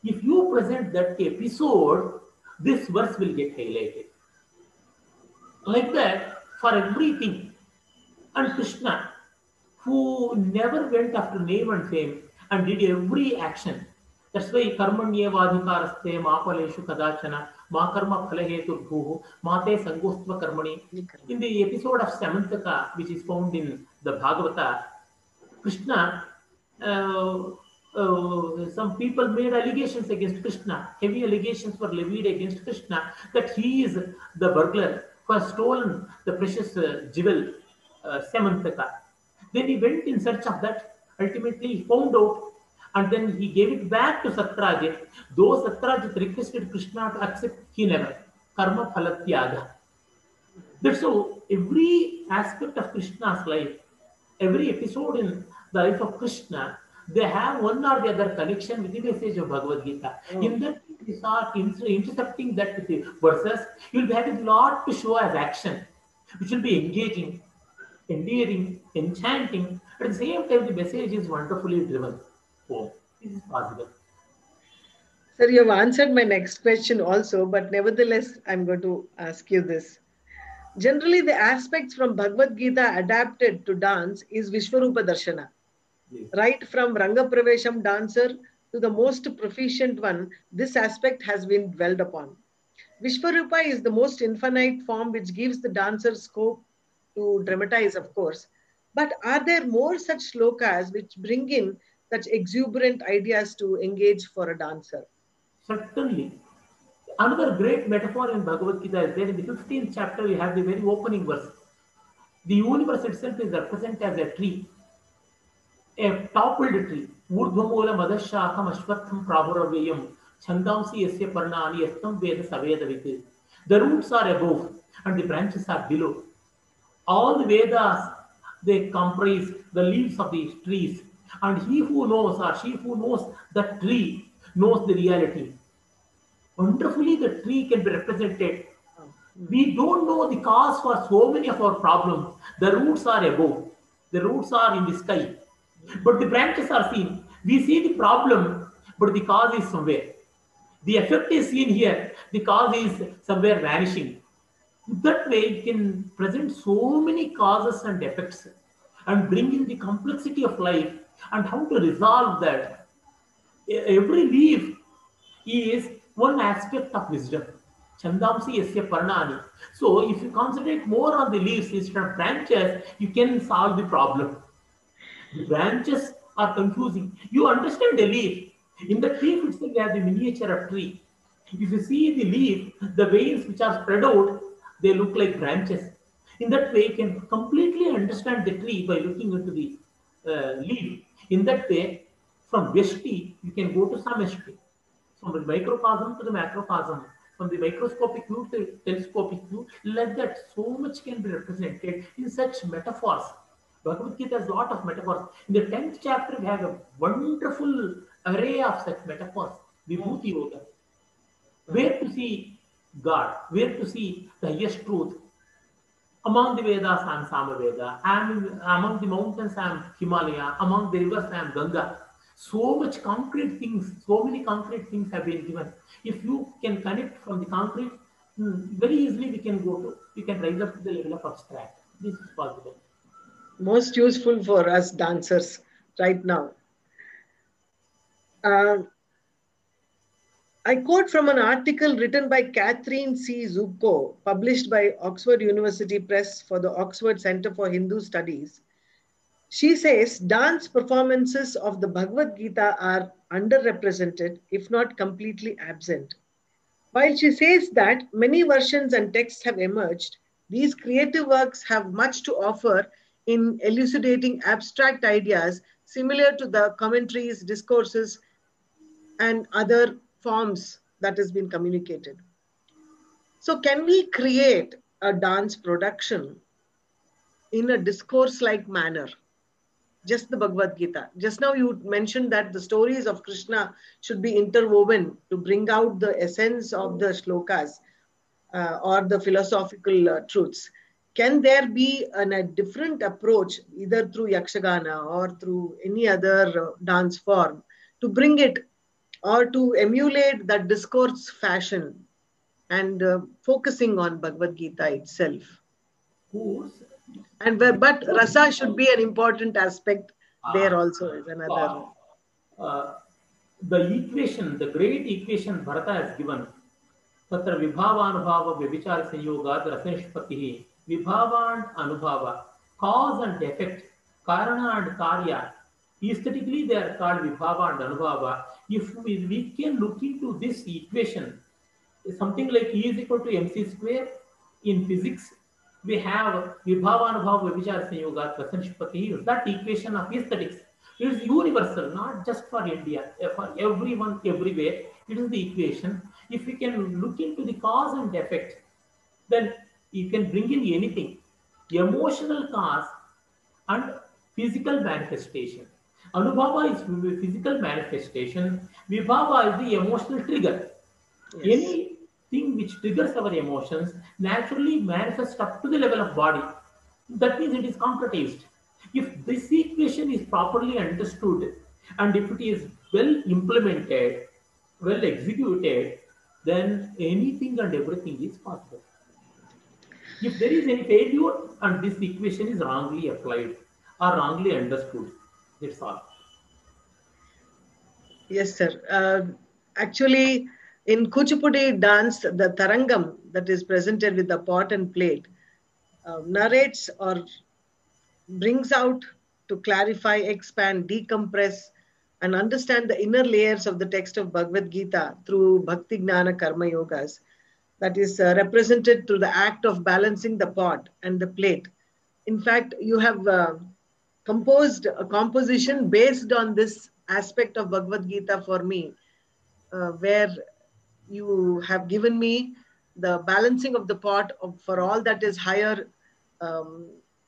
If you present that episode, this verse will get highlighted. Like that, for everything. And Krishna, who never went after name and fame and did every action. That's why karmanyevadhikaraste mapaleshu kadachana ma karma phalahetu mate sangostva karmani. In the episode of Samantaka, which is found in the Bhagavata, Krishna, uh, uh, some people made allegations against Krishna. Heavy allegations were levied against Krishna that he is the burglar who has stolen the precious uh, jewel, uh, Samantaka. Then he went in search of that. Ultimately, he found out and then he gave it back to Satrajit. Though Satrajit requested Krishna to accept, he never. Karma phalatyaga. That's so every aspect of Krishna's life, every episode in the life of Krishna, they have one or the other connection with the message of Bhagavad Gita. Hmm. In that, you start inter- intercepting that with the verses, you'll be having a lot to show as action, which will be engaging, endearing, enchanting. At the same time, the message is wonderfully driven home. This possible. Sir, you have answered my next question also, but nevertheless, I'm going to ask you this. Generally, the aspects from Bhagavad Gita adapted to dance is Vishwarupa Darshana. Yes. Right from Ranga Pravesham dancer to the most proficient one, this aspect has been dwelled upon. Vishwarupa is the most infinite form which gives the dancer scope to dramatize, of course. But are there more such slokas which bring in such exuberant ideas to engage for a dancer? Certainly. Another great metaphor in Bhagavad Gita is there in the 15th chapter. We have the very opening verse. The universe itself is represented as a tree, a toppled tree. Urdhvamula madashakam ashwatham prabhuravayam chandamsi yasya parnani yastam veda savedavit. The roots are above and the branches are below. All the Vedas, they comprise the leaves of these trees. And he who knows or she who knows the tree knows the reality. Wonderfully, the tree can be represented. We don't know the cause for so many of our problems. The roots are above, the roots are in the sky, but the branches are seen. We see the problem, but the cause is somewhere. The effect is seen here, the cause is somewhere vanishing. That way, it can present so many causes and effects and bring in the complexity of life and how to resolve that. Every leaf is one aspect of wisdom. Chandamsi yasya parnani. So if you concentrate more on the leaves instead of branches, you can solve the problem. The branches are confusing. You understand the leaf. In the leaf itself, you have the miniature of tree. If you see the leaf, the veins which are spread out, they look like branches. In that way, you can completely understand the tree by looking into the uh, leaf. In that way, from Vyashti, you can go to Samashti. From the microcosm to the macrocosm, from the microscopic view to telescopic view, like that, so much can be represented in such metaphors. Bhagavad Gita has a lot of metaphors. In the 10th chapter, we have a wonderful array of such metaphors. Vibhuti Yoga. Where to see God, where to see the highest truth. Among the Vedas, I am Samaveda. Am among the mountains, I am Himalaya. Among the rivers, I am Ganga. So much concrete things, so many concrete things have been given. If you can connect from the concrete, hmm, very easily we can go to, we can rise up to the level of abstract. This is possible. most useful for us dancers right now. Uh, I quote from an article written by Katherine C. Zubko, published by Oxford University Press for the Oxford Center for Hindu Studies. She says dance performances of the Bhagavad Gita are underrepresented, if not completely absent. While she says that many versions and texts have emerged, these creative works have much to offer in elucidating abstract ideas similar to the commentaries, discourses, and other forms that has been communicated. So, can we create a dance production in a discourse like manner? Just the Bhagavad Gita. Just now, you mentioned that the stories of Krishna should be interwoven to bring out the essence of the shlokas uh, or the philosophical uh, truths. Can there be an, a different approach, either through Yakshagana or through any other uh, dance form, to bring it or to emulate that discourse fashion and uh, focusing on Bhagavad Gita itself. Course. And where- but rasa should be an important aspect there also is another. Uh, the equation, the great equation Bharata has given, तत्र विभावानुभाव व्यभिचार संयोगाद रसनिष्पत्तिः विभावान अनुभाव cause and effect karana and karya aesthetically they are called vibhava and anubhava. If we, we can look into this equation something like E is equal to mc square in physics we have vibhava anubhava vichar sanyoga prasanshpati that equation of aesthetics? It is universal not just for india eh, for everyone everywhere. It is the equation. If we can look into the cause and effect then you can bring in anything. Emotional cause and physical manifestation anubhava is physical manifestation vibhava is the emotional trigger Yes. anything which triggers our emotions naturally manifests up to the level of body. That means it is concretized. If this equation is properly understood and if it is well implemented, well executed, then anything and everything is possible. If there is any failure and this equation is wrongly applied or wrongly understood, that's all. Yes, sir. Uh, actually, in Kuchipudi dance, the tarangam that is presented with the pot and plate uh, narrates or brings out to clarify, expand, decompress, and understand the inner layers of the text of Bhagavad Gita through Bhakti Gnana Karma Yogas. That is uh, represented through the act of balancing the pot and the plate. In fact, you have uh, composed a composition based on this aspect of Bhagavad Gita for me, uh, where you have given me the balancing of the pot of, for all that is higher um,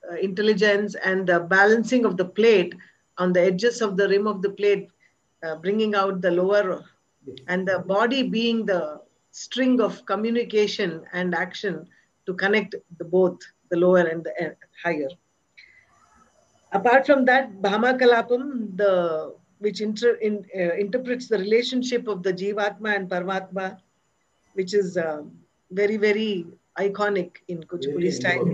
uh, intelligence and the balancing of the plate on the edges of the rim of the plate, uh, bringing out the lower and the body being the string of communication and action to connect the both the lower and the uh, higher apart from that bhama kalapam the which inter, in, uh, interprets the relationship of the jivatma and paramatma which is uh, very very iconic in kuchipudi style.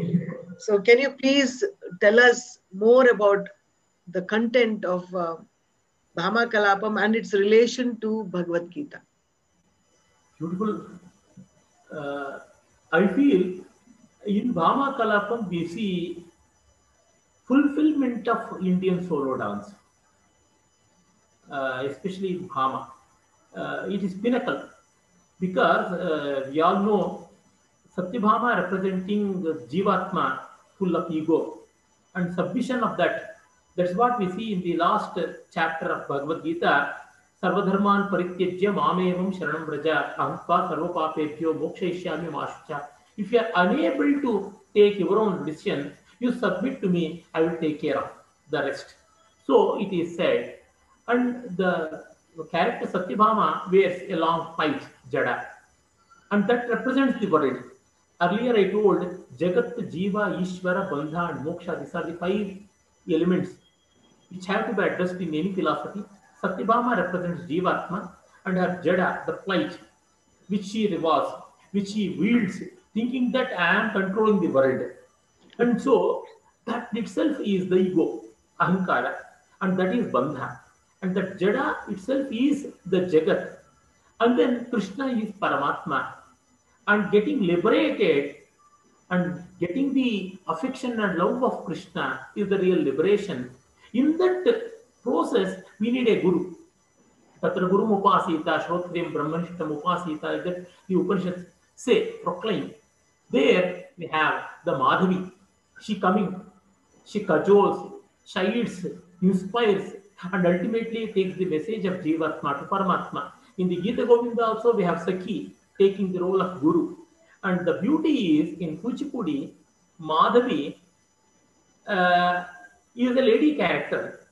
so can you please tell us more about the content of uh, bhama kalapam and its relation to bhagavad gita? Beautiful. Uh, I feel in Bhama Kalapam we see fulfillment of Indian solo dance, uh, especially Bhama. Uh, it is pinnacle because uh, we all know Satyabhama representing Jivatma, full of ego, and submission of that. That's what we see in the last chapter of Bhagavad Gita. Sarvadharman parityajya mamevam sharanam braja ahantva sarvapapebhyo mokshayishyami mashucha. If you are unable to take your own decision, you submit to me i will take care of the rest. So it is said and the character satyabhama wears a long pipe jada and that represents the world. Earlier i told jagat jiva ishvara bandha and moksha these are the five elements which have to be addressed in any philosophy. Satyabhama represents Jivatma and her Jada, the plight, which she revolves, which she wields, thinking that I am controlling the world. And so, That itself is the ego, ahankara, and that is bandha. And that jada itself is the jagat. And then Krishna is Paramatma. And getting liberated and getting the affection and love of Krishna is the real liberation. In that process, we need a guru. Tatra guru upasita, shrotriyam brahmanishtam upasita, that the Upanishads say, proclaim. There we have the Madhavi. She coming, she cajoles, chides, inspires, and ultimately takes the message of Jivatma to Paramatma. In the Gita Govinda also we have Sakhi taking the role of Guru. And the beauty is in Kuchipudi, Madhavi uh, is a lady character,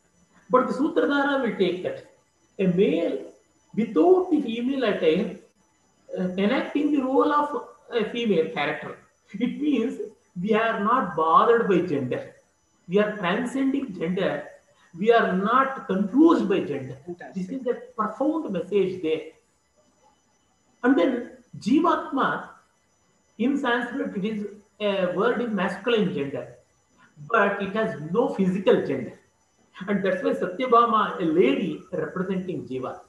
but the Sutradhara will take that. A male without the female attire uh, enacting the role of a female character. It means we are not bothered by gender. We are transcending gender. We are not confused by gender. This is a profound message there. And then Jivatma, in Sanskrit, it is a word in masculine gender, but it has no physical gender. And that's why Satyabhama, a lady representing Jiva,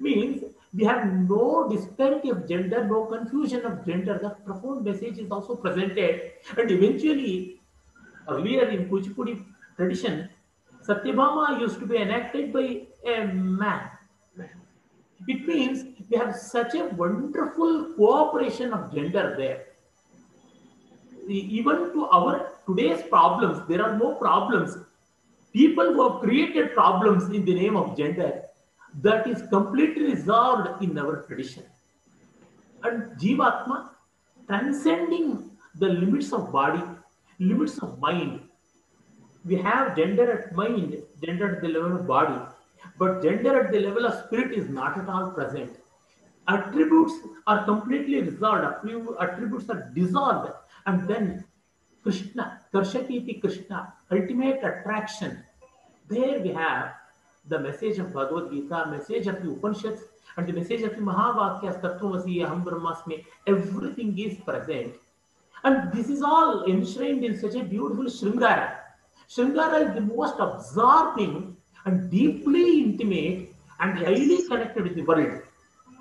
means we have no disparity of gender, no confusion of gender. The profound message is also presented. And eventually, earlier in Kuchipudi tradition, Satyabhama used to be enacted by a man. It means we have such a wonderful cooperation of gender there. Even to our today's problems, there are no problems. People who have created problems in the name of gender, that is completely resolved in our tradition. And Jivatma, transcending the limits of body, limits of mind. We have gender at mind, gender at the level of body, but gender at the level of spirit is not at all present. Attributes are completely resolved, attributes are dissolved, and then Krishna, Karshakiti Krishna, ultimate attraction. There we have the message of Bhagavad Gita, message of the Upanishads, and the message of the Mahavakyas, Tattvamasi, Aham Brahmasmi, everything is present. And this is all enshrined in such a beautiful Shringara. Shringara is the most absorbing and deeply intimate and highly connected with the world,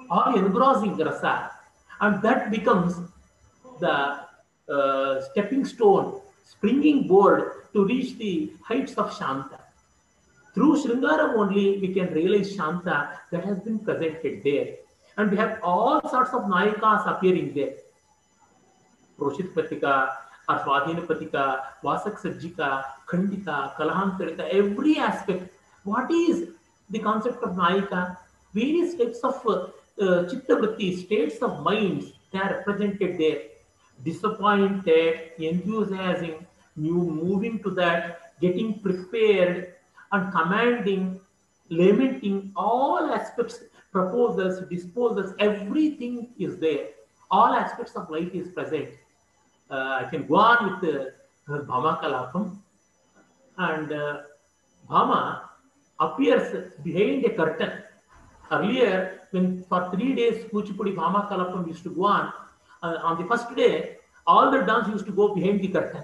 all engrossing rasa. And that becomes the uh, stepping stone, springing board to reach the heights of Shanta. Through Shringaram only we can realize Shanta that has been presented there. And we have all sorts of Nayakas appearing there. Roshit Patika, Aswadhina Patika, Vasak Sajjika, Khandita, Kalahantarita, every aspect. What is the concept of Nayaka? Various types of uh, uh, states of minds, they are represented there. Disappointed, enthusiasm, new moving to that, getting prepared, and commanding, lamenting, all aspects, proposals, disposals, everything is there. All aspects of life is present. Uh, I can go on with the uh, Bhama Kalapam. And uh, Bhama appears behind a curtain. Earlier, when for three days Kuchipudi Bhama Kalapam used to go on, uh, on the first day, all the dance used to go behind the curtain.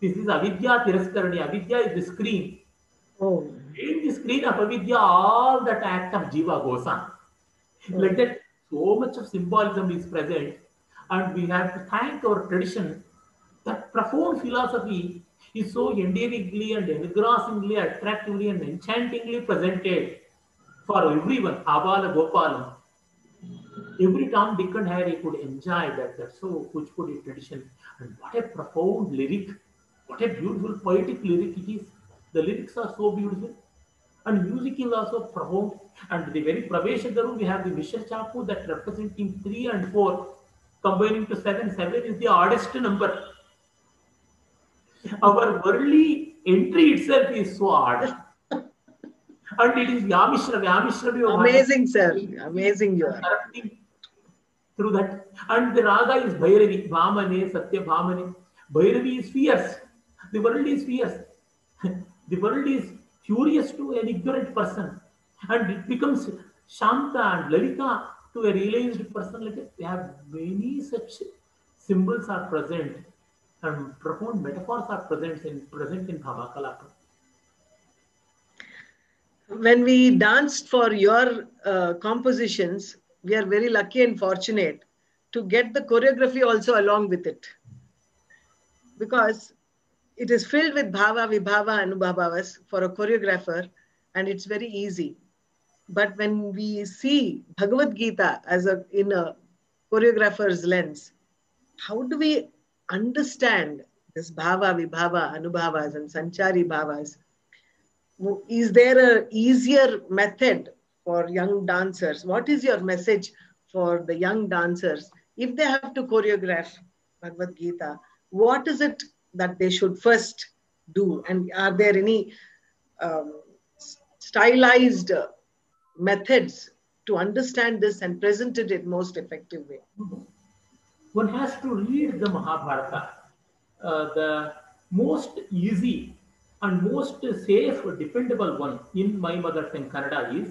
This is Avidya Tiraskarani. Avidya is the screen. Oh, In the screen of Avidya, all that act of Jiva goes on. Oh. Like that, so much of symbolism is present, and we have to thank our tradition. That profound philosophy is so endearingly and engrossingly, attractively, and enchantingly presented for everyone. Abala Gopalam. Every Tom, Dick, and Harry could enjoy that. That's so Kuchipudi tradition. And what a profound lyric. What a beautiful poetic lyric it is. The lyrics are so beautiful. And music is also profound. And the very Praveshagaru, we have the Mishra Chapu that representing 3 and 4, combining to 7. 7 is the oddest number. Our worldly entry itself is so odd. and it is Vyamishra. Vyamishra amazing, sir. Amazing you are. through that. And the raga is Bhairavi, Bhamane, Satya Bhamane. Bhairavi is fierce. The world is fierce. The world is furious to an ignorant person. And it becomes Shanta and Lalita to a realized person. Like that. We have many such symbols are present. and profound metaphors are present in present in Bhava Kalapa. When we danced for your uh, compositions, we are very lucky and fortunate to get the choreography also along with it. Because it is filled with bhava, vibhava, anubhavas for a choreographer, and it's very easy. But when we see Bhagavad Gita as a in a choreographer's lens, how do we understand this bhava, vibhava, anubhavas, and sanchari bhavas? Is there a easier method for young dancers? What is your message for the young dancers if they have to choreograph Bhagavad Gita? What is it that they should first do? And are there any um, stylized methods to understand this and present it in most effective way? One has to read the Mahabharata. Uh, the most easy and most safe, dependable one in my mother tongue Kannada is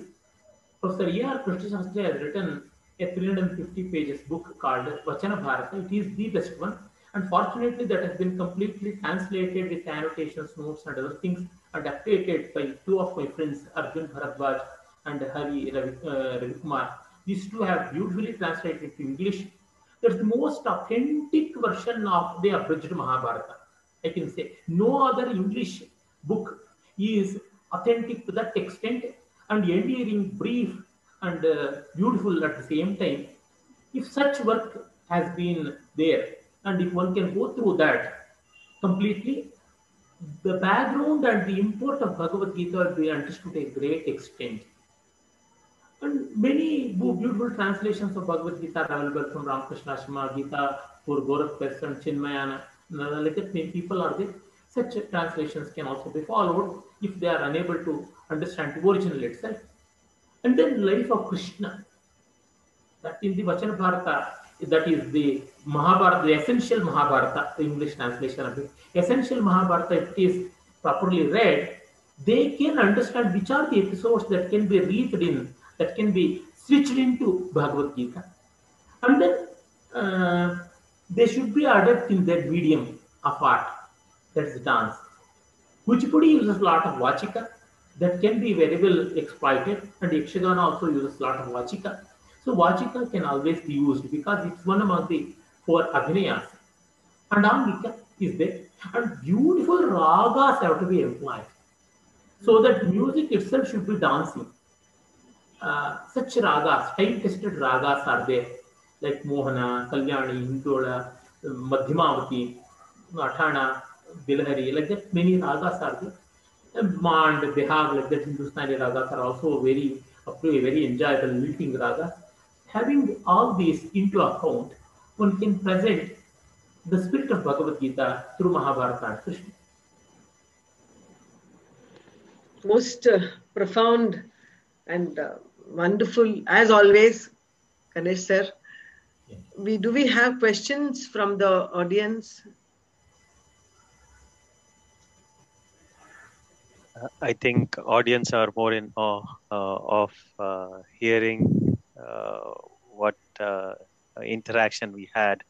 Professor A.R. Krishna has written a 350 pages book called Vachana Bharata. It is the best one. And fortunately, that has been completely translated with annotations, notes, and other things, and updated by two of my friends, Arjun Bharadwaj and Hari Ravi, uh. These two have beautifully translated to English. That's the most authentic version of the abridged Mahabharata. I can say no other English book is authentic to that extent and endearing, brief, and uh, beautiful at the same time. If such work has been there, and if one can go through that completely, the background and the import of Bhagavad Gita will be understood to a great extent. And many beautiful translations of Bhagavad Gita are available from Ramakrishna Ashrama, Gita for Gorakh Person, Chinmayana, like that, many people are there. Such translations can also be followed if they are unable to understand the original itself. And then life of Krishna. That in the Vachana Bharata, that is the Mahabharata, the essential Mahabharata, the English translation of it. Essential Mahabharata, if it is properly read, they can understand which are the episodes that can be read in, that can be switched into Bhagavad Gita. And then uh, they should be adept in that medium of art, that is dance. Kuchipudi uses a lot of Vachika that can be very well exploited, and Yakshagana also uses a lot of Vachika. So Vachika can always be used because it's one among the four Abhinayas. And Angika is there. And beautiful ragas have to be employed. So that music itself should be dancing. Uh, such ragas, time-tested ragas are there, like Mohana, Kalyani, Hindola, Madhyamavati, Athana, Bilhari, like that many ragas are there. Mand, Behag, like that Hindustani ragas are also very, very enjoyable lilting ragas. Having all these into account, one can present the spirit of Bhagavad Gita through Mahabharata and Krishna. most uh, profound and uh, wonderful as always ganesh sir Yeah. we do we have questions from the audience Uh, I think audience are more in awe uh, of uh, hearing what uh, interaction we had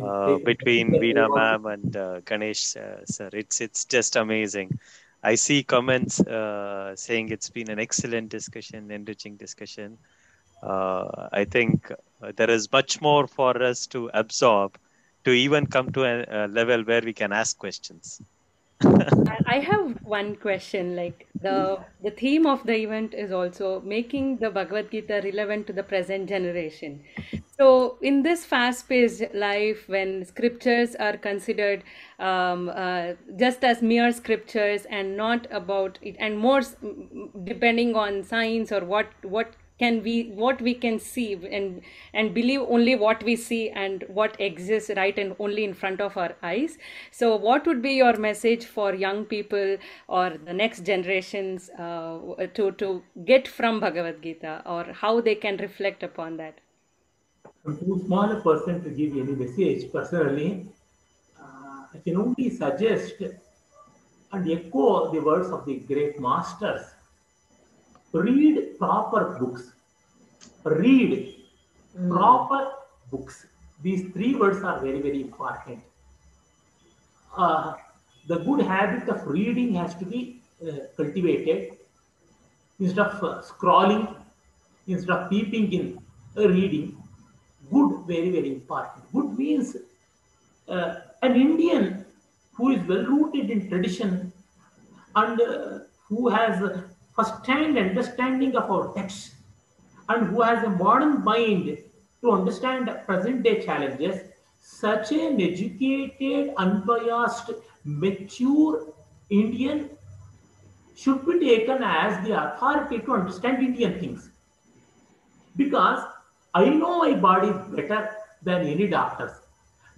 uh, between Veena ma'am and uh, Ganesh uh, sir. It's it's just amazing. I see comments uh, saying it's been an excellent discussion, enriching discussion. Uh, I think uh, there is much more for us to absorb to even come to a, a level where we can ask questions. I have one question. Like the the theme of the event is also making the Bhagavad Gita relevant to the present generation. So in this fast-paced life, when scriptures are considered um, uh, just as mere scriptures and not about it, and more depending on science or what what can we what we can see and and believe only what we see and what exists right and only in front of our eyes so what would be your message for young people or the next generations uh, to to get from bhagavad gita or how they can reflect upon that I'm too small a person to give any message personally. Uh, I can only suggest and echo the words of the great masters. Read proper books. Read proper books. These three words are very, very important. uh, the good habit of reading has to be uh, cultivated instead of uh, scrolling, instead of peeping in uh, reading. Good, very, very important. Good means uh, an Indian who is well rooted in tradition and uh, who has a first-hand understanding of our texts and who has a modern mind to understand present-day challenges, such an educated, unbiased, mature Indian should be taken as the authority to understand Indian things. Because I know my body better than any doctors.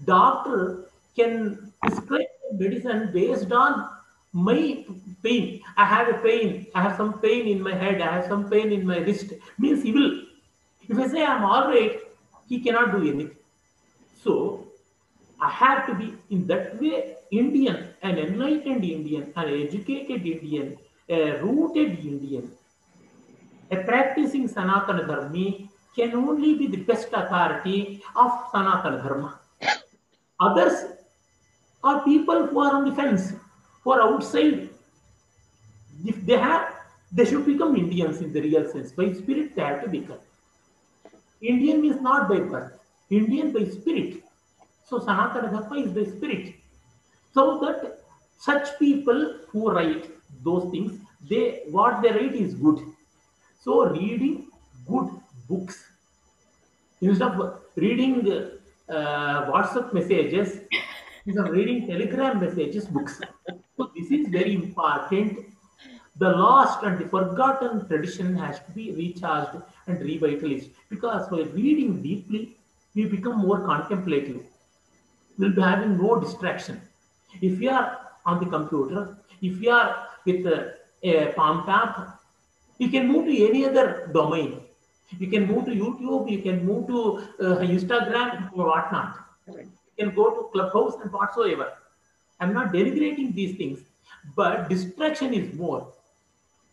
Doctor can prescribe medicine based on my pain. I have a pain. I have some pain in my head. I have some pain in my wrist. Means he will. If I say I'm all right, he cannot do anything. So I have to be in that way Indian, an enlightened Indian, an educated Indian, a rooted Indian. A practicing Sanatana Dharmi can only be the best authority of Sanatana Dharma. Others are people who are on the fence, are outside. If they have, they should become Indians in the real sense. By spirit, they have to become. Indian means not by birth, Indian by spirit. So Sanatana Dharma is by spirit. So that such people who write those things, they what they write is good. So reading good books instead of reading uh, WhatsApp messages, instead of reading Telegram messages, books. So this is very important. The lost and the forgotten tradition has to be recharged and revitalized because by reading deeply, we become more contemplative. We'll be having no distraction. If you are on the computer, if you are with a, a palmtop, you can move to any other domain. You can move to YouTube, you can move to uh, Instagram or whatnot. You can go to Clubhouse and whatsoever. I'm not denigrating these things, but distraction is more.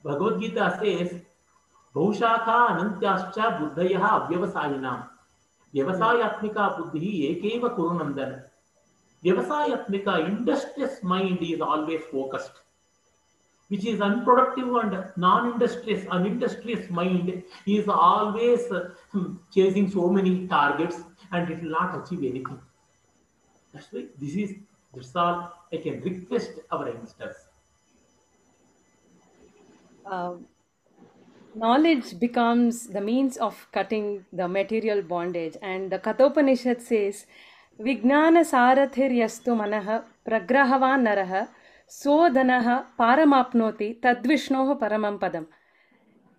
Bhagavad Gita says, बहुशाखा अनंत्याश्च बुद्धयः अव्यवसायिनां व्यवसायात्मिका बुद्धिः एकैव कुरु नन्दन व्यवसायात्मिका industrious mind is always focused which is unproductive and non-industrious unindustrious mind is always uh, hmm, chasing so many targets and it will not achieve anything that's why this is that's all i can request our youngsters Uh, knowledge becomes the means of cutting the material bondage. And the kathopanishad says vignana sarathirystu manah pragrahavan narah sodanah paramapnoti tadvishnoh paramam padam.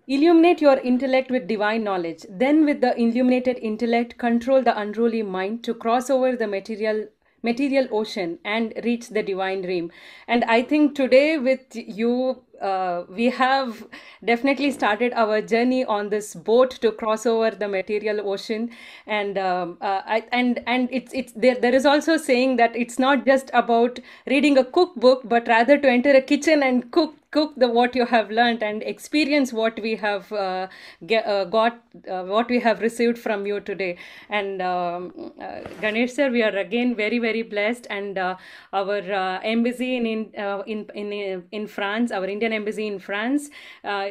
Illuminate your intellect with divine knowledge. Then, with the illuminated intellect, control the unruly mind to cross over the material material ocean and reach the divine realm. And I think today, with you, uh, we have definitely started our journey on this boat to cross over the material ocean. And um, uh, I, and and it's it's there. There is also saying that it's not just about reading a cookbook, but rather to enter a kitchen and cook cook the what you have learned and experience what we have uh, ge- uh, got uh, what we have received from you today. And um, uh, ganesh sir we are again very very blessed. And uh, our uh, embassy in in, in in in france our indian embassy in france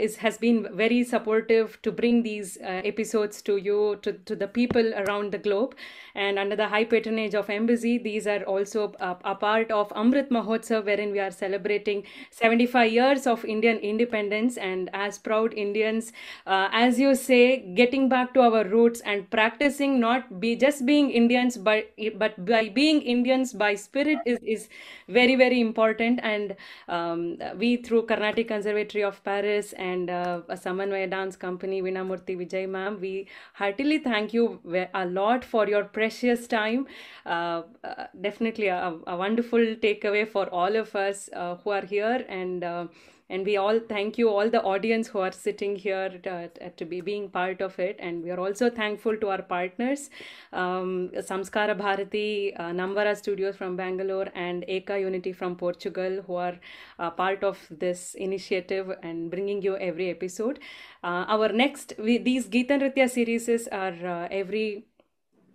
is has been very supportive to bring these episodes to you to, to the people around the globe. And under the high patronage of embassy these are also a, a part of amrit mahotsav wherein we are celebrating 75 years of indian independence and as proud indians uh, as you say getting back to our roots and practicing not be just being indians but but by being indians by spirit is is very very important. And um, we through carnatic conservatory of paris and uh, samanvaya dance company Veena Murthy Vijay ma'am we heartily thank you a lot for your precious time. Uh, uh, definitely a, a wonderful takeaway for all of us uh, who are here. And uh, and we all thank you all the audience who are sitting here to, to be being part of it and we are also thankful to our partners um, samskara bharati uh, namvara studios from bangalore and eka unity from portugal who are uh, part of this initiative and bringing you every episode uh, our next we, these geeta series are uh, every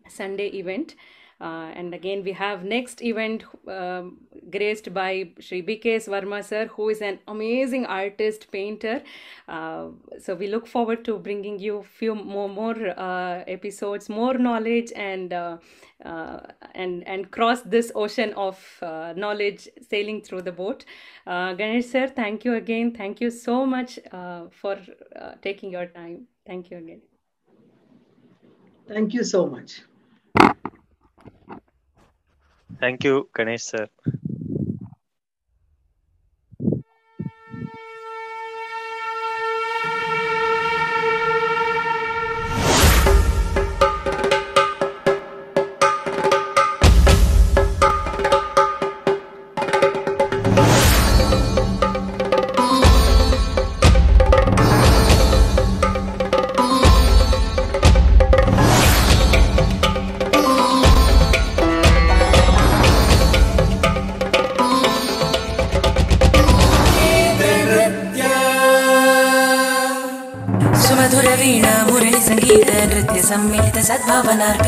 Sunday event. Uh, and again, we have next event um, graced by Sri B.K.S. Varma sir, who is an amazing artist, painter. Uh, so we look forward to bringing you few more more uh, episodes, more knowledge, and uh, uh, and and cross this ocean of uh, knowledge sailing through the boat. Ganesh sir, thank you again. Thank you so much for taking your time. Thank you again. Thank you so much. Thank you, Ganesh sir. वा